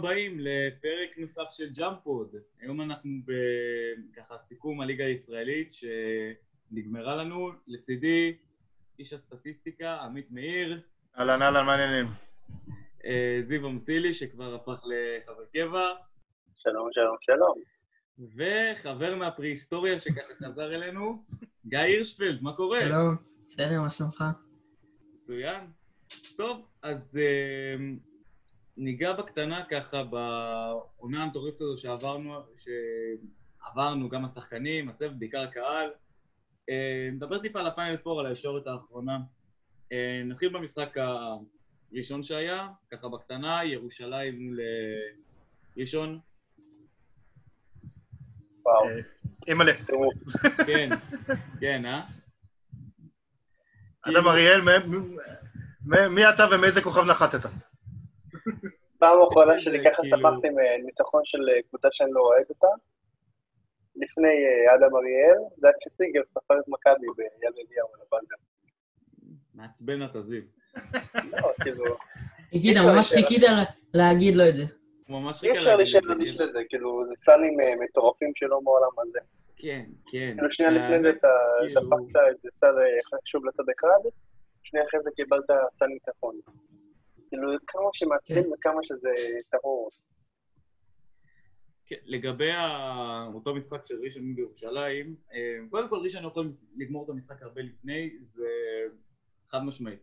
הבאים לפרק נוסף של ג'אמפוד. היום אנחנו בככה סיכום הליגה הישראלית שנגמרה לנו. לצידי, איש הסטטיסטיקה, עמית מאיר. אהלן אהלן, מה העניינים? אה, זיו אמסילי, שכבר הפך לחבר קבע. שלום, שלום, שלום. וחבר מהפרה-היסטוריה שככה חזר אלינו, גיא הירשפלד, מה קורה? שלום, בסדר, מה שלומך? מצוין. טוב, אז uh, ניגע בקטנה ככה בעונה המטורפת הזו שעברנו, שעברנו גם השחקנים, הצוות, בעיקר הקהל. Uh, נדבר טיפה על הפיינל פור, על הישורת האחרונה. Uh, נתחיל במשחק הראשון שהיה, ככה בקטנה, ירושלים מול ראשון. וואו. אימא'לה. תראו, כן, כן, אה? אדם אריאל, מי אתה ומאיזה כוכב נחתת? פעם אחרונה שלי ככה כאילו- שמחתי מניצחון של אה, קבוצה שאני לא אוהד אותה. לפני אה, אדם אריאל, זה היה כשסיגר ספר את מכבי ביד אליהו על הבלגר. מעצבן אתה, זיו. לא, כאילו, אי אפשר ממש להישאר. חיכית לה- להגיד לו את זה. הוא ממש אי חיכה אפשר להגיד להישאר את זה, אדיש כן. לזה, כאילו, זה סאנים אה, מטורפים שלא מעולם הזה. כן, כן. כאילו, שנייה לפני זה אתה כאילו- דפקת איזה סל אה, חשוב לצד אחד, שנייה אחרי זה קיבלת סל ניצחון. כאילו, כמה שמעצבן כן. וכמה שזה טהור. כן, לגבי אותו משחק של ראשון בירושלים, אה, קודם כל ראשון יכולים לגמור את המשחק הרבה לפני, זה חד משמעי.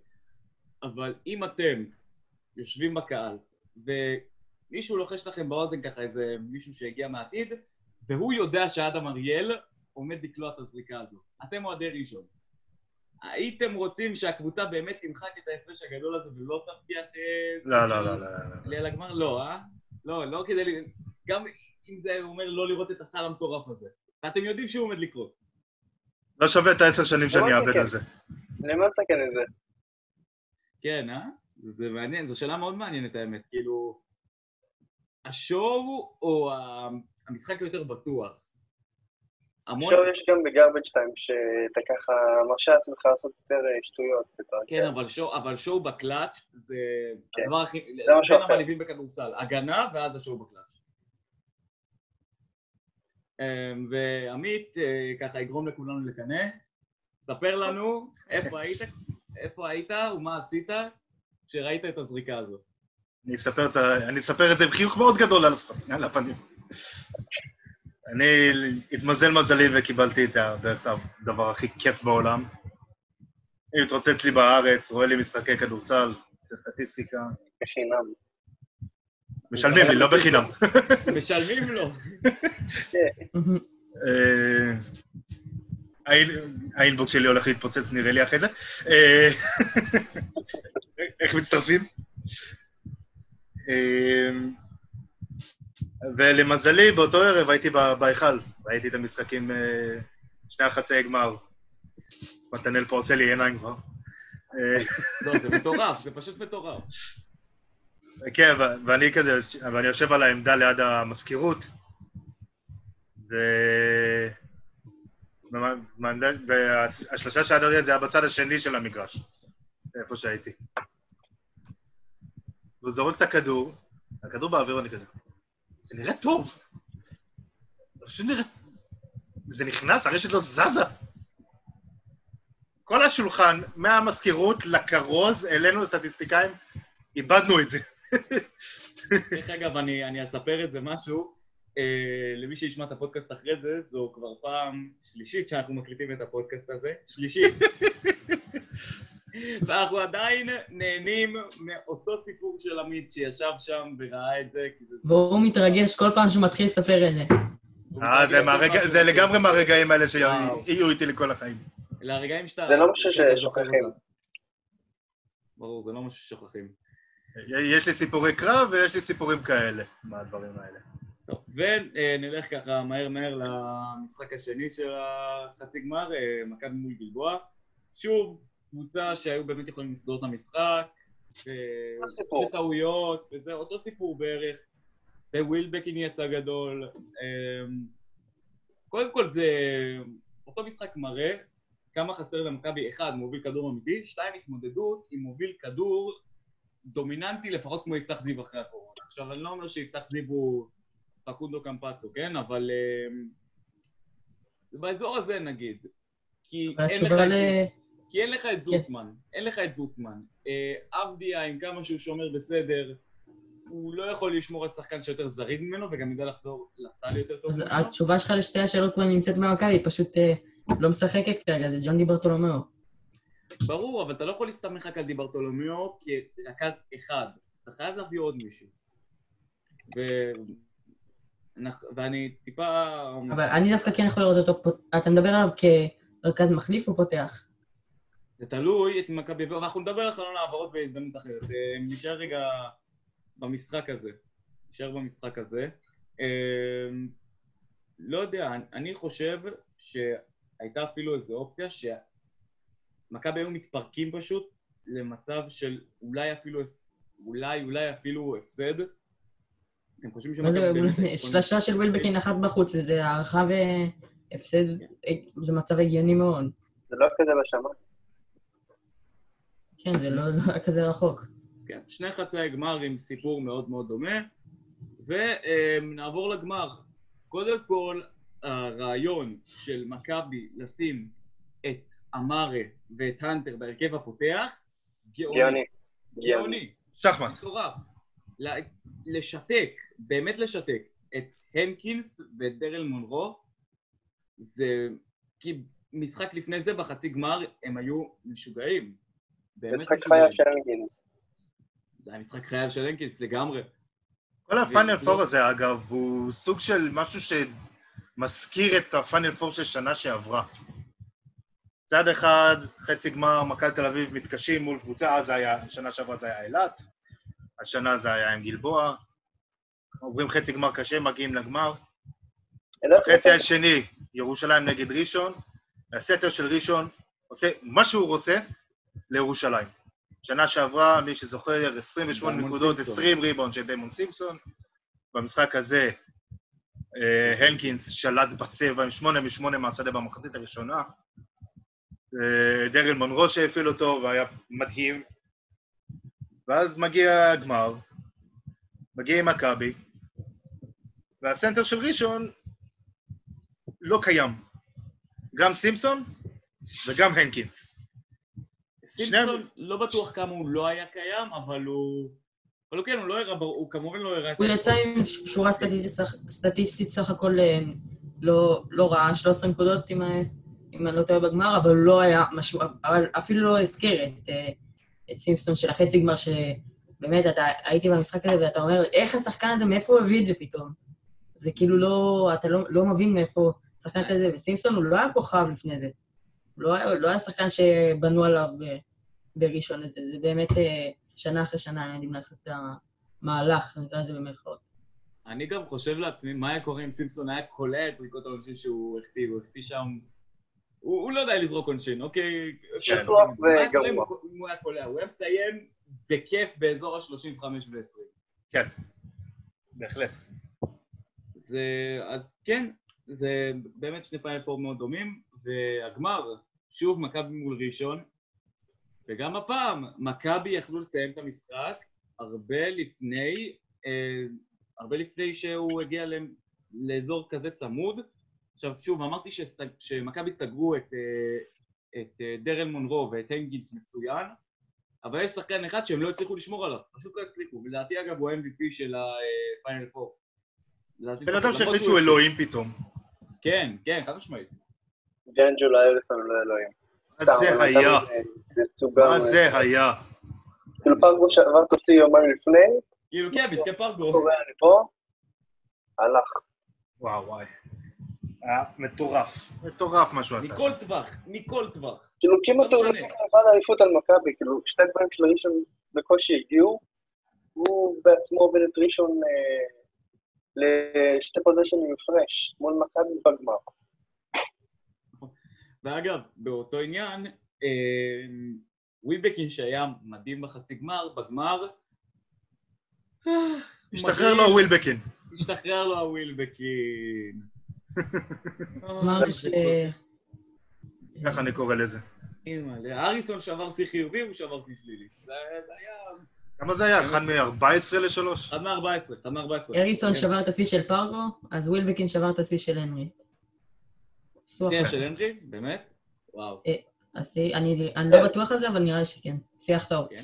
אבל אם אתם יושבים בקהל, ומישהו לוחש לכם באוזן ככה איזה מישהו שהגיע מהעתיד, והוא יודע שאדם אריאל עומד לקלוע את הזריקה הזו. אתם אוהדי ראשון. הייתם רוצים שהקבוצה באמת תמחק את ההפרש הגדול הזה ולא תבטיח... אה, לא, לא, לא, לא. לא. עלייה לגמר? לא, אה? לא, לא כדי... ל- גם אם זה אומר לא לראות את הסל המטורף הזה. ואתם יודעים שהוא עומד לקרות. לא שווה את העשר שנים שאני כן. על זה. למה לסכן את זה? כן, אה? זה, זה מעניין, זו שאלה מאוד מעניינת האמת. כאילו, השואו או ה- המשחק היותר בטוח? המון... עכשיו יש גם בגרבג' טיים שאתה ככה מרשה לעצמך לעשות יותר אה, שטויות. כן, אבל שואו, אבל שואו בקלאץ' זה כן. הדבר הכי... זה משהו בין אחר. המלהיבים בכדורסל. הגנה ואז השואו בקלאץ'. אמ, ועמית אה, ככה יגרום לכולנו לקנא. ספר לנו איפה היית, איפה היית ומה עשית כשראית את הזריקה הזו. אני אספר את ה- אני אספר את זה עם חיוך מאוד גדול על הפנים. אני התמזל מזלי וקיבלתי את הדבר הכי כיף בעולם. אני מתרוצץ לי בארץ, רואה לי משחקי כדורסל, עושה סטטיסטיקה. בחינם. משלמים לי, לא בחינם. משלמים לו. אה, האינבוקס שלי הולך להתפוצץ, נראה לי אחרי זה. אה, איך מצטרפים? ולמזלי, באותו ערב הייתי בהיכל, ראיתי את המשחקים, אה, שני החצאי גמר. מתנאל פה עושה לי עיניים כבר. אה, לא, זה מטורף, זה פשוט מטורף. כן, ואני כזה, ואני יושב על העמדה ליד המזכירות, ו... והשלושה שהיה נראה זה היה בצד השני של המגרש, איפה שהייתי. והוא זורק את הכדור, הכדור באוויר אני כזה, זה נראה טוב. זה פשוט נראה... זה נכנס, הרשת לא זזה. כל השולחן, מהמזכירות לכרוז, אלינו, הסטטיסטיקאים, איבדנו את זה. דרך אגב, אני, אני אספר את זה משהו. אה, למי שישמע את הפודקאסט אחרי זה, זו כבר פעם שלישית שאנחנו מקליטים את הפודקאסט הזה. שלישית. ואנחנו עדיין נהנים מאותו סיפור של עמית שישב שם וראה את זה. והוא מתרגש כל פעם שהוא מתחיל לספר את זה. אה, זה. לגמרי מהרגעים האלה. שיהיו איתי לכל החיים. אלה הרגעים שאתה... זה לא משהו ששוכחים. ברור, זה לא משהו ששוכחים. יש לי סיפורי קרב ויש לי סיפורים כאלה מהדברים האלה. טוב, ונלך ככה מהר מהר למשחק השני של החצי גמר, אה, מכבי מול גלבוע. שוב, קבוצה שהיו באמת יכולים לסגור את המשחק. וטעויות, וזה אותו סיפור בערך. ווילבקין יצא גדול. אמ, קודם כל זה אותו משחק מראה כמה חסר למכבי, אחד, מוביל כדור אמיתי, שתיים, התמודדות עם מוביל כדור דומיננטי לפחות כמו יפתח זיו אחרי הקורונה. עכשיו, אני לא אומר שיפתח זיו הוא פקונדו קמפצו, כן? אבל אה, באזור הזה נגיד. כי אין לך כי אין לך את זוסמן. אין לך את זוסמן. אה, אבדיה, עם כמה שהוא שומר בסדר, הוא לא יכול לשמור על שחקן שיותר זריז ממנו, וגם יודע לחזור לסל יותר טוב אז. התשובה שלך לשתי השאלות כבר נמצאת במכבי, פשוט אה, לא משחקת כרגע, זה ג'ון דיברטולומיאו. ברור, אבל אתה לא יכול להסתמך רק על דיברטולומיאו כרכז אחד. אתה חייב להביא עוד מישהו. ו... ואני טיפה... אבל אני דווקא כן יכול לראות אותו, אתה מדבר עליו כרכז מחליף או פותח? זה תלוי את מכבי, ואנחנו נדבר על חלון העברות בהזדמנות אחרת. אה, נשאר רגע במשחק הזה. נשאר במשחק הזה. אה, לא יודע, אני- חושב שהייתה אפילו איזו אופציה שמכבי היו מתפרקים פשוט למצב של אולי אפילו, אולי, אולי אפילו הפסד. אתם חושבים מה זה, באמת- שלושה של ווילבקין אחת בחוץ, זה הערכה והפסד, זה מצב הגיוני מאוד. זה לא כזה בשמיים. כן, זה לא לא היה כזה רחוק. כן, שני חצאי גמר עם סיפור מאוד מאוד דומה, ונעבור לגמר. קודם כל, הרעיון של מכבי לשים את אמרה ואת האנטר בהרכב הפותח, גאוני. גאוני. גאוני. שחמט. מטורף. ל- לשתק, באמת לשתק, את הנקינס ואת דרל מונרו, זה... כי משחק לפני זה, בחצי גמר, הם היו משוגעים. משחק. חייו של הנקינס. זה היה משחק חייו של הנקינס לגמרי. כל הפיינל- פור הזה, אגב, הוא סוג של משהו שמזכיר את הפיינל פור של שנה שעברה. צד אחד, חצי גמר, מכבי תל אביב מתקשים מול קבוצה, אז זה היה, שנה שעברה זה היה אילת, השנה זה היה עם גלבוע. עוברים חצי גמר קשה, מגיעים לגמר. אילת חצי השני, ירושלים נגד ראשון, והסתר של ראשון עושה מה שהוא רוצה לירושלים. שנה שעברה, מי שזוכר, 28 דיימון נקודות, סימפסון. 20 ריבאונד של דיימון סימפסון. במשחק הזה, אה, הנקינס שלט בצבע עם 8 מ-8 מהשדה במחצית הראשונה. אה, דרל מונרו שהפעיל אותו והיה מדהים. ואז מגיע הגמר, מגיע עם מכבי, והסנטר של ראשון לא קיים. גם סימפסון וגם הנקינס. סימפסון, לא בטוח כמה הוא לא היה קיים, אבל הוא... אבל הוא כן, הוא לא הראה, הוא כמובן לא הראה. הוא יצא עם שורה סטטיסטית סך- הכל אה, לא לא רעה, 13 נקודות אם אני לא טועה בגמר, אבל לא היה משהו, אבל אפילו לא הזכיר את, אה, את סימפסון של החצי גמר, שבאמת, אתה הייתי במשחק הזה ואתה אומר, איך השחקן הזה, מאיפה הוא הביא את זה פתאום? זה כאילו לא, אתה לא, לא מבין מאיפה שחקן כזה, וסימפסון הוא לא היה כוכב לפני זה. הוא לא היה, לא היה שחקן שבנו עליו ב, בראשון הזה, זה באמת אה, שנה אחרי שנה הם יודעים לעשות את המהלך, נקרא לזה במירכאות. אני גם חושב לעצמי, מה היה קורה אם סימפסון היה קולע את זריקות העונשין שהוא החטיא, הוא החטיא שם... הוא, הוא לא יודע לזרוק עונשין, אוקיי? כן. מה היה קורה אם וגרוע. הוא- אם הוא היה קולע? הוא היה מסיים בכיף באזור ה-35 ו-20. כן, בהחלט. זה... אז כן, זה באמת שני פיינל פור מאוד דומים, והגמר, שוב מכבי מול ראשון, וגם הפעם, מכבי יכלו לסיים את המשחק הרבה לפני, אה, הרבה לפני שהוא הגיע ל- לאזור כזה צמוד. עכשיו שוב, אמרתי שסג- שמכבי סגרו את, אה, את אה, דרל מונרו ואת הנגינס מצוין, אבל יש שחקן אחד שהם לא הצליחו לשמור עליו, פשוט לא הצליחו, ולדעתי אגב הוא ה-MVP של הפיינל פור. לדעתי- בן אדם שהחליט שהוא. אלוהים פתאום. כן, כן, חד משמעית. ג'אנג'ולה אריסון לא אלוהים. זה היה, אה, מה אה, זה היה. כאילו פרגו שעבר השיא יומיים לפני, כאילו כן, בסקי פרגו. קורא אני פה, הלך. וואו וואי. היה מטורף. מטורף מה שהוא עשה מכל. טווח, מכל טווח. כאילו כמעט הוא. לקח לבד אליפות על מכבי, כאילו שתי דברים של ראשון בקושי הגיעו, הוא בעצמו הוביל את ראשון אה, לשתי פוזיישנים הפרש מול מכבי בגמר. ואגב, באותו עניין, אה, ווילבקין שהיה מדהים בחצי גמר, בגמר... אה, השתחרר. לו ווילבקין. השתחרר לו הווילבקין. אמרנו ש... ככה אני קורא לזה. אריסון שבר שיא חיובי, הוא שבר שיא שלילי. זה זה היה... כמה זה היה? אחד מ-14 ל-3? אחד מ-14, אחד מ-14. אריסון שבר את השיא של פרגו, אז ווילבקין שבר את השיא של הנרי. אחלה. של הנרי? באמת? וואו. השיא, אני אני לא בטוח על זה, אבל נראה לי שכן. שיח טוב. כן.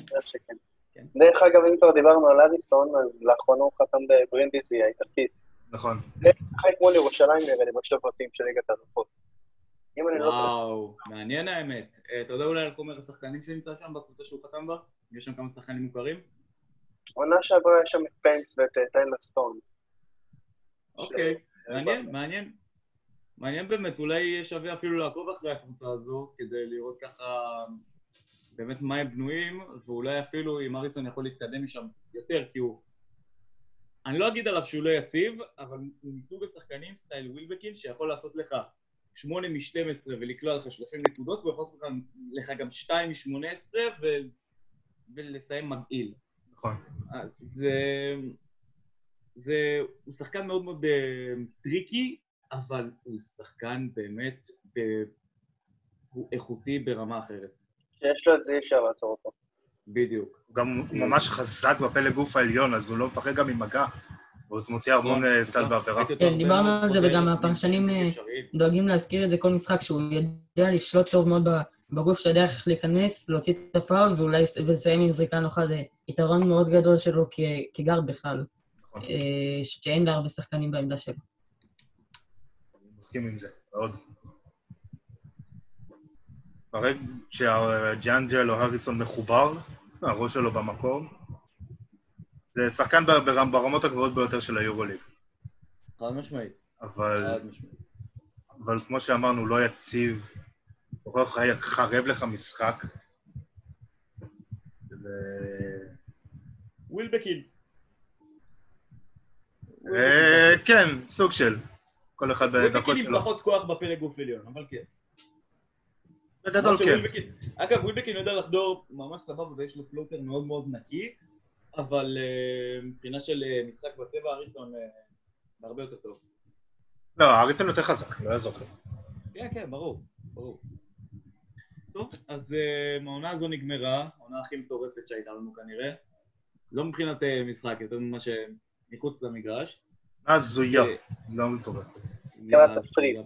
כן. דרך אגב, אם כבר דיברנו על אריסון, אז לאחרונה הוא חתם בברינדיזי האיטלקית. נכון. שיחק מול ירושלים נראה לי בשלבים של ליגת האלופות. אני לא. וואו, מעניין האמת. אה, אתה יודע אולי על חומר השחקנים שנמצא שם בקבוצה שהוא חתם בה? יש שם כמה שחקנים מוכרים? עונה שעברה יש שם את פיינס ואת אה, טיילר סטון. אוקיי, מעניין, מעניין. מעניין באמת, אולי שווה אפילו לעקוב אחרי הקבוצה הזו, כדי לראות ככה באמת מה הם בנויים, ואולי אפילו אם אריסון יכול להתקדם משם יותר, כי הוא... אני לא אגיד עליו שהוא לא יציב, אבל הוא מסוג השחקנים סטייל ווילבקין, שיכול לעשות לך 8 מ-12 ולקלוע לך 30 נקודות, והוא יכול לעשות לך- לך גם 2 מ-18 ו... ולסיים מגעיל. נכון. אז זה... זה... הוא שחקן מאוד מאוד אה, tricky, אבל הוא שחקן באמת... ב... הוא איכותי ברמה אחרת. שיש לו את זה, אי אפשר לעצור אותו. בדיוק. הוא גם ממש חזק בפלג גוף העליון, אז הוא לא מפחד גם ממגע. הוא מוציא המון אה, סל ועבירה. כן, הרבה דיברנו על זה, וגם הפרשנים, אה. דואגים להזכיר את זה כל משחק, שהוא יודע לשלוט טוב מאוד בגוף שיודע איך להיכנס, להוציא את הפאול, ואולי ולסיים עם זריקה נוחה, זה יתרון מאוד גדול שלו כגארד בכלל, נכון. אה, שאין להרבה שחקנים בעמדה שלו. מסכים עם זה, מאוד. ברגע שג'אנג'ל או הריסון מחובר, הראש שלו במקום, זה שחקן בר- ברמ- ברמות הגבוהות ביותר של היורוליג. חד משמעית. אבל, חד משמעית. אבל כמו שאמרנו, הוא לא יציב, הוא יכול לחרב לך משחק. זה... ווילבקין. אה, כן, סוג של. כל אחד בדרכו שלו. פחות כוח בפלג גוף עליון, אבל כן. בגדול כן. אגב, ווילבקין יודע לחדור ממש סבבה ויש לו פלוטר מאוד מאוד נקי, אבל אה, מבחינה של אה, משחק בצבע, אריסון אה, הרבה יותר טוב. לא, אריסון יותר חזק, לא יעזור לו. כן, כן, ברור, ברור. טוב, אז העונה הזו נגמרה, העונה הכי מטורפת שהייתה לנו כנראה. לא מבחינת משחק, יותר ממה שמחוץ למגרש. הזויה, אה, לא מטורפת. מבחינת תסריט.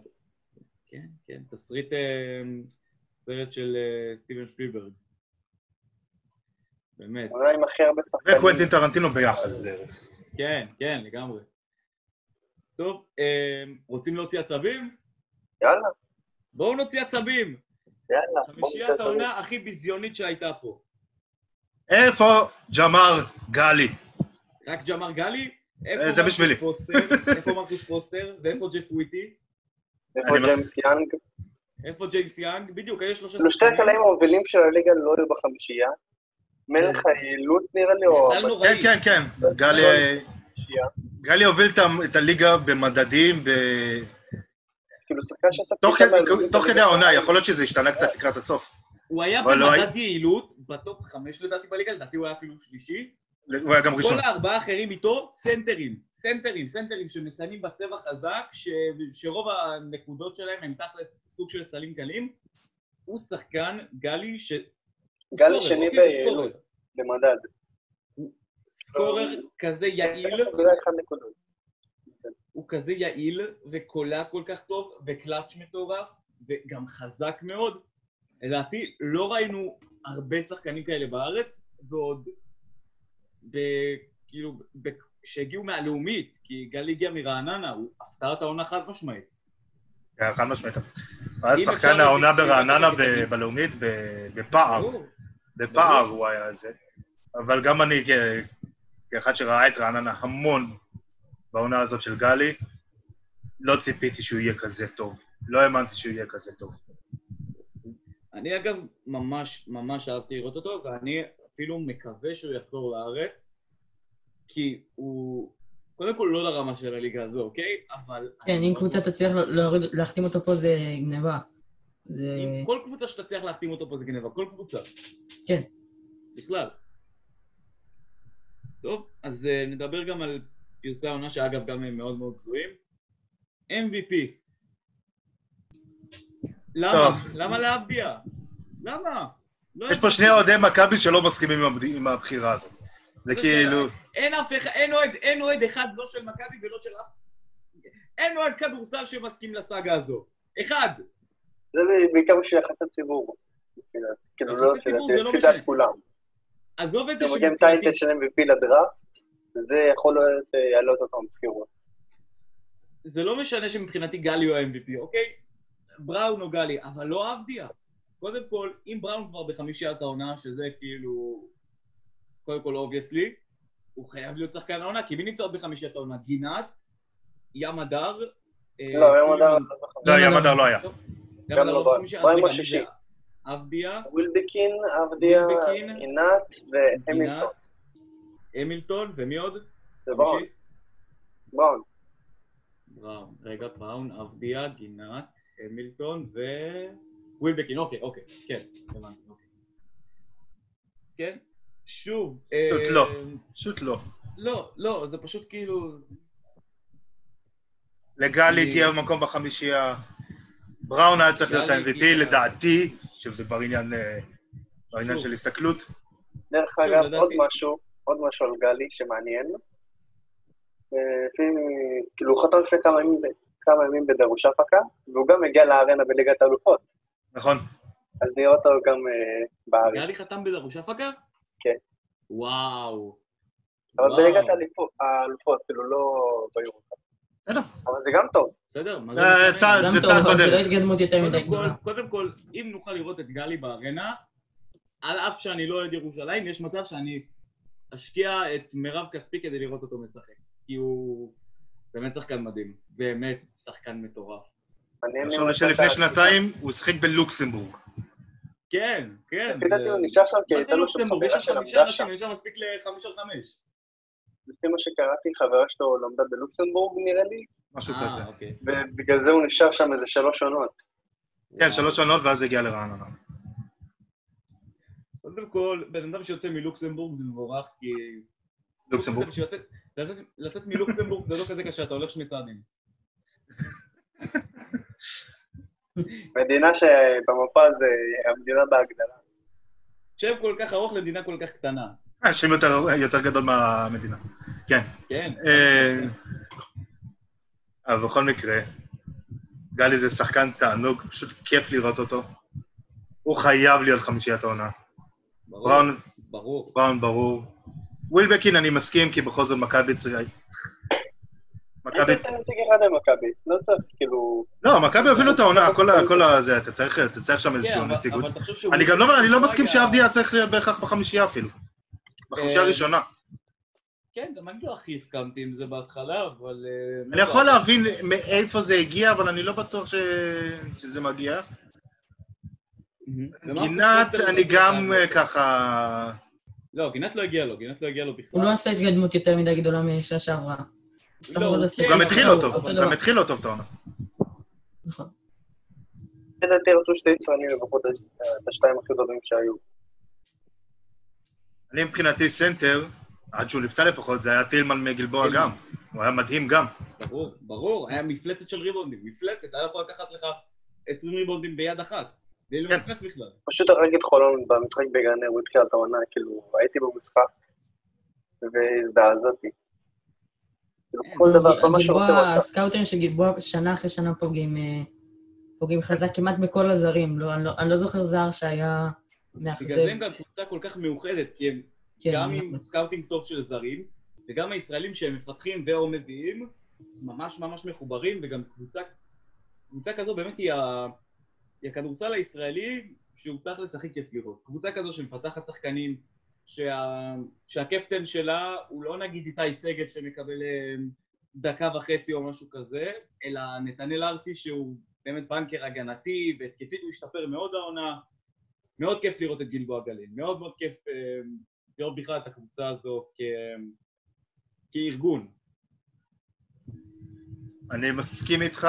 כן, כן, תסריט אה, סרט של אה, סטיבן שפילברג. באמת. עונה עם הכי הרבה שחקנים. וקוונטין טרנטינו ביחד. כן, כן, לגמרי. טוב, אה, רוצים להוציא עצבים? יאללה, בואו נוציא עצבים! יאללה. חמישיית העונה הכי ביזיונית שהייתה פה. איפה ג'מר גלי? רק ג'מר גלי? אה, זה בשבילי. איפה מרקוס פוסטר? ואיפה ג'ק וויטי? איפה ג'יימס יאנג? איפה ג'יימס יאנג? בדיוק, יש שלושת הקלעים המובילים של הליגה לא היו בחמישייה. מלך היעילות נראה לי, או... נוראי. כן, כן, כן. גלי, הוביל את הליגה במדדים, ב... כאילו שחקן שעשה... תוך כדי-. העונה, יכול להיות שזה השתנה קצת לקראת הסוף. הוא היה לא במדד יעילות, בטופ חמש לדעתי בליגה, לדעתי הוא היה אפילו שלישי. הוא היה גם ראשון. כל הארבעה האחרים איתו, סנטרים. סנטרים, סנטרים שמסיימים בצבע חזק, ש... שרוב הנקודות שלהם הם תכלס סוג של סלים קלים. הוא שחקן, גלי, ש... גלי סקורר, שני אוקיי, הוא ביעילות. במדד. סקורר כזה יעיל, 0.1 נקודות. הוא כזה יעיל וקולע כל כך טוב, וקלאץ' מטורף, וגם חזק מאוד. לדעתי, לא ראינו הרבה שחקנים כאלה בארץ, ועוד ב... כאילו, ב... שהגיעו מהלאומית, כי גל הגיע מרעננה, הוא הפתעת העונה חד משמעית. היה חד משמעית. הוא היה שחקן העונה ברעננה בלאומית בפער. בפער הוא היה זה. אבל גם אני, כאחד שראה את רעננה המון בעונה הזאת של גלי, לא ציפיתי שהוא יהיה כזה טוב. לא האמנתי שהוא יהיה כזה טוב. אני אגב ממש ממש אהבתי לראות אותו, ואני אפילו מקווה שהוא יחזור לארץ, כי הוא... קודם כל לא לרמה של הליגה הזו, אוקיי? אבל... כן, אם מאוד קבוצה תצליח להוריד- להחתים אותו פה זה גניבה. זה... כל קבוצה שתצליח להחתים אותו פה זה גניבה, כל קבוצה. כן. בכלל. טוב, אז uh, נדבר גם על פרסי העונה שאגב גם הם מאוד מאוד בזויים. MVP. למה? טוב. למה להבדיע? למה? לא יש פה שני אוהדי מכבי שלא מסכימים עם הבחירה הזאת. זה זה כאילו... אין אף אחד, אין אוהד, אין אוהד אחד, לא של מכבי ולא של אף... אין אוהד כדורסל שמסכים לסאגה הזו. אחד. זה בעיקר בשביל יחסי ציבור. כאילו, לא של זה לא. כולם. עזוב את זה שמבחינתי... טייטל של MVP לדראפט, זה יכול להיות אה, יעלות אותו מבחירות. זה לא משנה שמבחינתי גלי הוא ה-MVP, אוקיי? בראון או גלי, אבל לא אבדיה. קודם כל, אם בראון כבר בחמישיית העונה, שזה כאילו... קודם כל, obviously, הוא חייב להיות שחקן העונה, כי מי נמצא עוד בחמישיית העונה? גינת, ים מדר, אה, לא. לא, גם ים לא. מדר לא היה. ים מדר לא לא עם רגע, מי השישי. זה? אבדיה, ווילבקין, ווילבקין, גינת והמילטון. גינת, המילטון, ומי עוד? בראון. בראון. רגע, בראון, אבדיה, גינת, המילטון ו... ווילבקין, אוקיי, אוקיי, כן, הבנתי, אוקיי. כן? שוב, פשוט אה, לא. פשוט לא. לא, לא, זה פשוט כאילו... לגלי תהיה במקום בחמישייה. בראון היה צריך להיות ה-MVP, הגיע- לדעתי, שזה כבר עניין אה, כבר עניין שוב. של הסתכלות. דרך אגב, עוד משהו, עוד משהו על גלי שמעניין. אה, כאילו, הוא חתם לפני כמה ימים ב- כמה ימים בדרוש הפקה, והוא גם הגיע לארנה בליגת האלופות, נכון. אז נראה אותו גם אה, בארץ. גלי חתם בדרוש הפקה? כן. וואו. אבל. בליגת האלופות, כאילו, לא ביורו. בסדר. אבל זה גם טוב. בסדר, מה זה גם זה טוב, צעד אבל זה לא בדרך. התקדמות יותר מדי גדולה. קודם כל, אם נוכל לראות את גלי בארנה, על אף שאני לא אוהד ירושלים, יש מצב שאני אשקיע את מירב כספי כדי לראות אותו משחק. כי הוא באמת שחקן מדהים. באמת שחקן מטורף. עכשיו שלפני שנתיים הוא שיחק בלוקסמבורג. כן, כן. לפי דעתי הוא נשאר שם כי הייתה לו שם חברה שלמדה שם. יש שם מספיק לחמש על חמש. לפי מה שקראתי, חברה שלו למדה בלוקסמבורג נראה לי, משהו אה, כזה. אוקיי. ובגלל זה הוא נשאר שם איזה שלוש עונות. כן, שלוש עונות ואז הגיע לרעננה. קודם כל, בן אדם שיוצא מלוקסמבורג זה מבורך, כי... לוקסמבורג. לצאת מלוקסמבורג זה לא כזה קשה, אתה הולך שני צעדים. מדינה שבמפה זה המדינה בהגדלה. שם כל כך ארוך למדינה כל כך קטנה. אה, שם יותר- יותר גדול מהמדינה. כן. כן. אה, אבל בכל מקרה, גלי זה שחקן תענוג, פשוט כיף לראות אותו. הוא חייב להיות חמישיית העונה. ברור, בראון, ברור. ברור. ווילבקין אני מסכים, כי בכל זאת מכבי. מכבי... אין נציג אחד למכבי, לא צריך, כאילו... לא, מכבי הובילו את העונה, כל הזה, אתה צריך אתה צריך שם כן, איזושהי נציגות. אני גם לא אני לא הוא מסכים היה- שעבדיה צריך להיות בהכרח בחמישייה אפילו. בחמישייה אה, הראשונה. כן, גם אני לא הכי הסכמתי עם זה בהתחלה, אבל... אה, אני יכול להבין מאיפה זה הגיע, אבל אני לא בטוח ש... שזה מגיע. גינת, אני גם אתה? אה, ככה... לא, גינת לא הגיע לו, גינת לא הגיע לו בכלל. הוא לא עשה התקדמות יותר מדי גדולה משנה שעברה. לא, הוא גם התחיל לא הוא טוב, הוא. גם התחיל לא טוב את העונה. נכון. לדעתי רצו שתי ישראלים לפחות את השתיים הכי טובים שהיו. אני מבחינתי סנטר, עד שהוא נפצע לפחות, זה היה טילמן מגלבוע. גם. הוא היה מדהים גם. ברור, ברור, היה מפלצת של ריבונדים, מפלצת, היה יכול לקחת לך 20 ריבונדים ביד אחת. בלי כן. למפלץ בכלל. פשוט הרג את חולון במשחק בגנר, הוא התחיל את העונה, כאילו, הייתי במשחק, והזדעזעתי. אין, כל דבר, כל מה גלבוע, רוצה. הסקאוטרים של גלבוע שנה אחרי שנה פוגעים, אה, פוגעים חזק כמעט בכל הזרים. לא, אני, לא, אני לא זוכר זר שהיה מאכזב. בגלל זה הם גם קבוצה כל כך מאוחדת, כי הם כן, גם עם scouting טוב של זרים, וגם הישראלים שהם מפתחים ו/או מביאים, ממש ממש מחוברים, וגם קבוצה, קבוצה כזו באמת היא, ה, היא הכדורסל הישראלי שהוא תכלס הכי כיף לראות. קבוצה כזו שמפתחת שחקנים, שה, שהקפטן שלה הוא לא נגיד איתי סגל שמקבל אה, דקה וחצי או משהו כזה, אלא נתנאל ארצי שהוא באמת בנקר הגנתי, והתקפית הוא השתפר מאוד העונה. מאוד כיף לראות את גלבוע גליל, מאוד מאוד כיף אה, לראות בכלל את הקבוצה הזו כ... כארגון. אני מסכים איתך,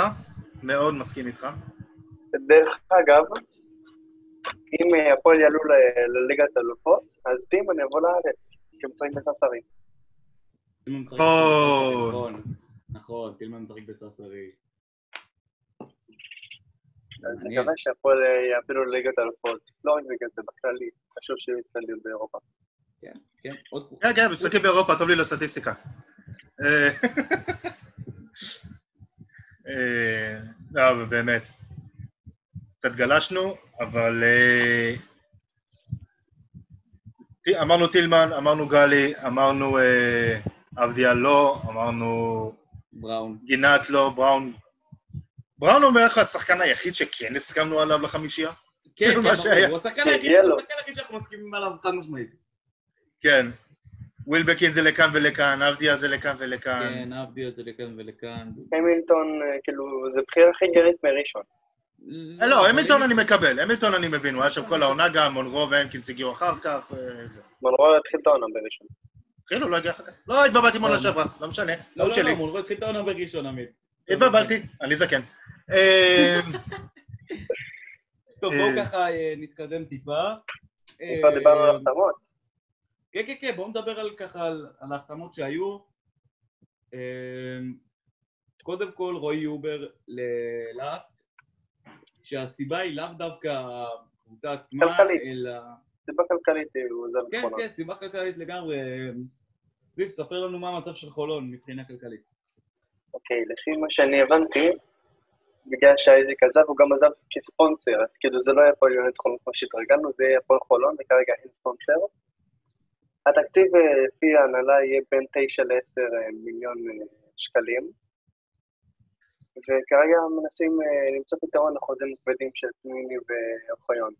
מאוד מסכים איתך. דרך אגב, אם אה, הפועל יעלו לליגת אלופות, אז טימן יבוא לארץ, כי הוא משחק בססרי. נכון. נכון, נכון, טילמן משחק בססרי. אז מעניין. נקווה שהפועל אה, יעפילו לליגת אלופות. לא רק בגלל זה, בכללי, חשוב שיהיו ישראלים באירופה. כן, כן, עוד... כן, כן, משחקים באירופה, טוב לי לסטטיסטיקה. אה, לא, באמת. קצת גלשנו, אבל... אה, אמרנו טילמן, אמרנו גלי, אמרנו אה, אבדיאל לא, אמרנו בראון. גינת לא, בראון. בראון הוא בערך השחקן היחיד שכן הסכמנו עליו לחמישייה. כן, מה כן. ברור, הוא השחקן היחיד שאנחנו מסכימים עליו חד משמעית. כן. ווילבקין זה לכאן ולכאן, אבדיה זה לכאן ולכאן. כן, את זה לכאן ולכאן. המילטון, אה, כאילו, זה בחירה הכי גרית מראשון. אה, לא, אבל המילטון אני מקבל, המילטון אני מבין, הוא היה שם כל העונה גם, מונרו והנקינס הגיעו אחר כך, וזה. מונרו התחיל את העונה בראשון. התחילו, לא הגיע אחר כך. לא, התבלבלתי עם עונה לא. שעברה, לא משנה, לא, לא. לא, מולרו התחיל את העונה בראשון, עמית. התבלבלתי, אני זקן. אה, טוב, אה. בואו ככה אה, נתקדם טיפה. כבר אה, דיברנו על החתמות. כן, כן, כן, בואו נדבר על ככה, על, ההחתמות שהיו. אה, קודם כל, רועי יובר לאילת, שהסיבה היא לאו דווקא הקבוצה עצמה, כלכלית. אלא... סיבה כלכלית עוזב את כן, חולון. כן, סיבה כלכלית לגמרי. זיו, ספר לנו מה המצב של חולון מבחינה כלכלית. אוקיי, לפי מה שאני הבנתי, בגלל שהאייזיק עזב, הוא גם עזב כספונסר, אז כאילו זה לא היה הפועל יונית חולון כמו שהתרגלנו, זה יהיה הפועל חולון, וכרגע אין ספונסר. התקציב אה, לפי ההנהלה יהיה בין 9 ל-10 מיליון אה, שקלים, וכרגע מנסים אה, למצוא פתרון לחוזים הכבדים של פניני ואוחיון.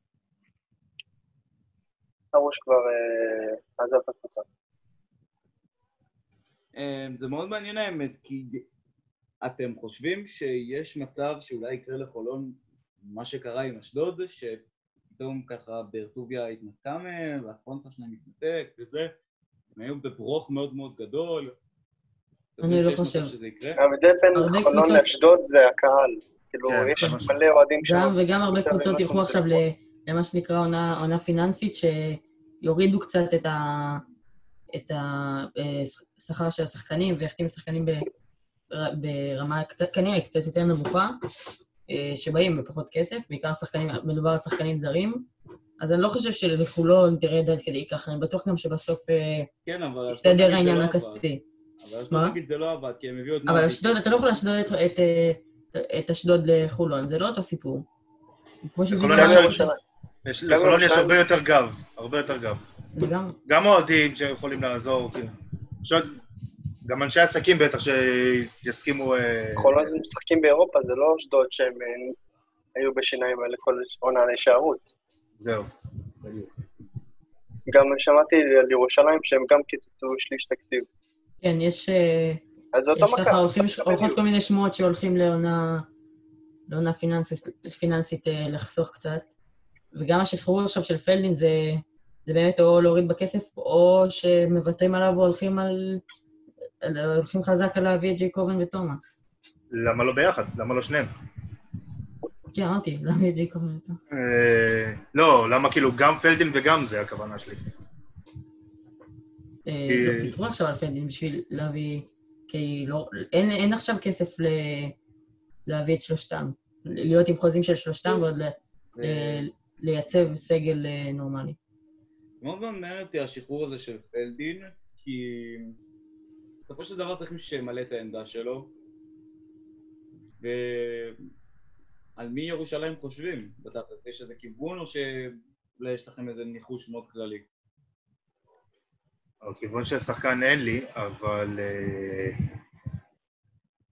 הרוש כבר אה, עזב את הקבוצה. אה, זה מאוד מעניין האמת, כי אתם חושבים שיש מצב שאולי יקרה לחולון מה שקרה עם אשדוד, שפתאום ככה באר-טוביה התנתקה מהם, והספונסר שלהם התנתק וזה, הם היו בברוך מאוד מאוד גדול. אני לא חושב. הרבה חולון קבוצות- לאשדוד זה הקהל. כאילו, כן, יש. מלא אוהדים שם. גם וגם הרבה קבוצות ילכו עכשיו למה שנקרא עונה, פיננסית, שיורידו קצת את, השכר של השחקנים ויחתימו שחקנים ברמה קצת, כנראה קצת יותר נמוכה, אה, שבאים בפחות כסף, בעיקר שחקנים, מדובר על שחקנים זרים, אז אני לא חושב שלחולון תרד עד כדי ככה, אני בטוח גם שבסוף אה, כן, אבל... יסתדר העניין. הכספי. אבל אשדוד? נגיד זה לא עבד, כי הם הביאו את... אבל. אשדוד, אתה לא יכול להשדוד את, את, את אשדוד לחולון, זה לא אותו סיפור. כמו שזה לחולון יש- הרבה יותר גב, הרבה יותר גב. גם אוהדים שיכולים לעזור, כאילו. גם אנשי עסקים בטח שיסכימו... אה, חולון זה משחקים באירופה, זה לא אשדוד שהם אה, היו בשיניים האלה כל עונה להישארות. זהו. בדיוק. גם שמעתי על ירושלים שהם גם קיצצו שליש תקציב. כן, יש... אה, אז זה אותו יש מכה. ככה, הולכים, הולכות. כל מיני שמועות שהולכים לעונה, לעונה פיננסית, פיננסית אה, לחסוך קצת. וגם השחרור עכשיו של פלדין זה, זה באמת או להוריד בכסף, או שמוותרים עליו או הולכים על... הולכים חזק על להביא את ג'ייקובן ותומאס. למה לא ביחד? למה לא שניהם? כן, אמרתי, להביא את ג'ייקובן ותומאס. אה, לא, למה כאילו גם פלדין וגם זה הכוונה שלי. אה, לא, ויתרו עכשיו על פלדין בשביל להביא... כי לא... אין, אין עכשיו כסף ל... להביא את שלושתם. להיות עם חוזים של שלושתם ועוד ל... ל- לייצב סגל אה, נורמלי. מאוד מעניין אותי השחרור הזה של פלדין, כי בסופו של דבר צריך מישהו שימלא את העמדה שלו, ועל מי ירושלים חושבים בתכלס? יש איזה כיוון או שאולי יש לכם איזה ניחוש מאוד כללי? הכיוון של השחקן אין לי, אבל... אה,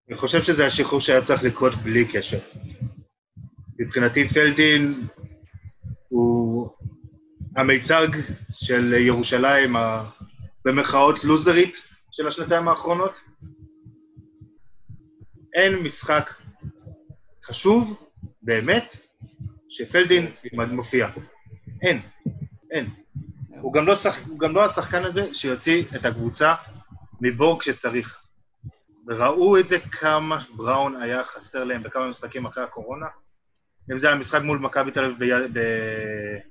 אני חושב שזה השחרור שהיה צריך לקרות בלי קשר. מבחינתי פלדין הוא המיצג של ירושלים, ה- במרכאות לוזרית של השנתיים האחרונות. אין משחק חשוב, באמת, שפלדין מופיע. אין, אין. הוא גם, לא שח... הוא גם לא השחקן הזה שיוציא את הקבוצה מבור כשצריך. וראו את זה כמה בראון היה חסר להם בכמה משחקים אחרי הקורונה. אם זה היה משחק מול מכבי תל אביב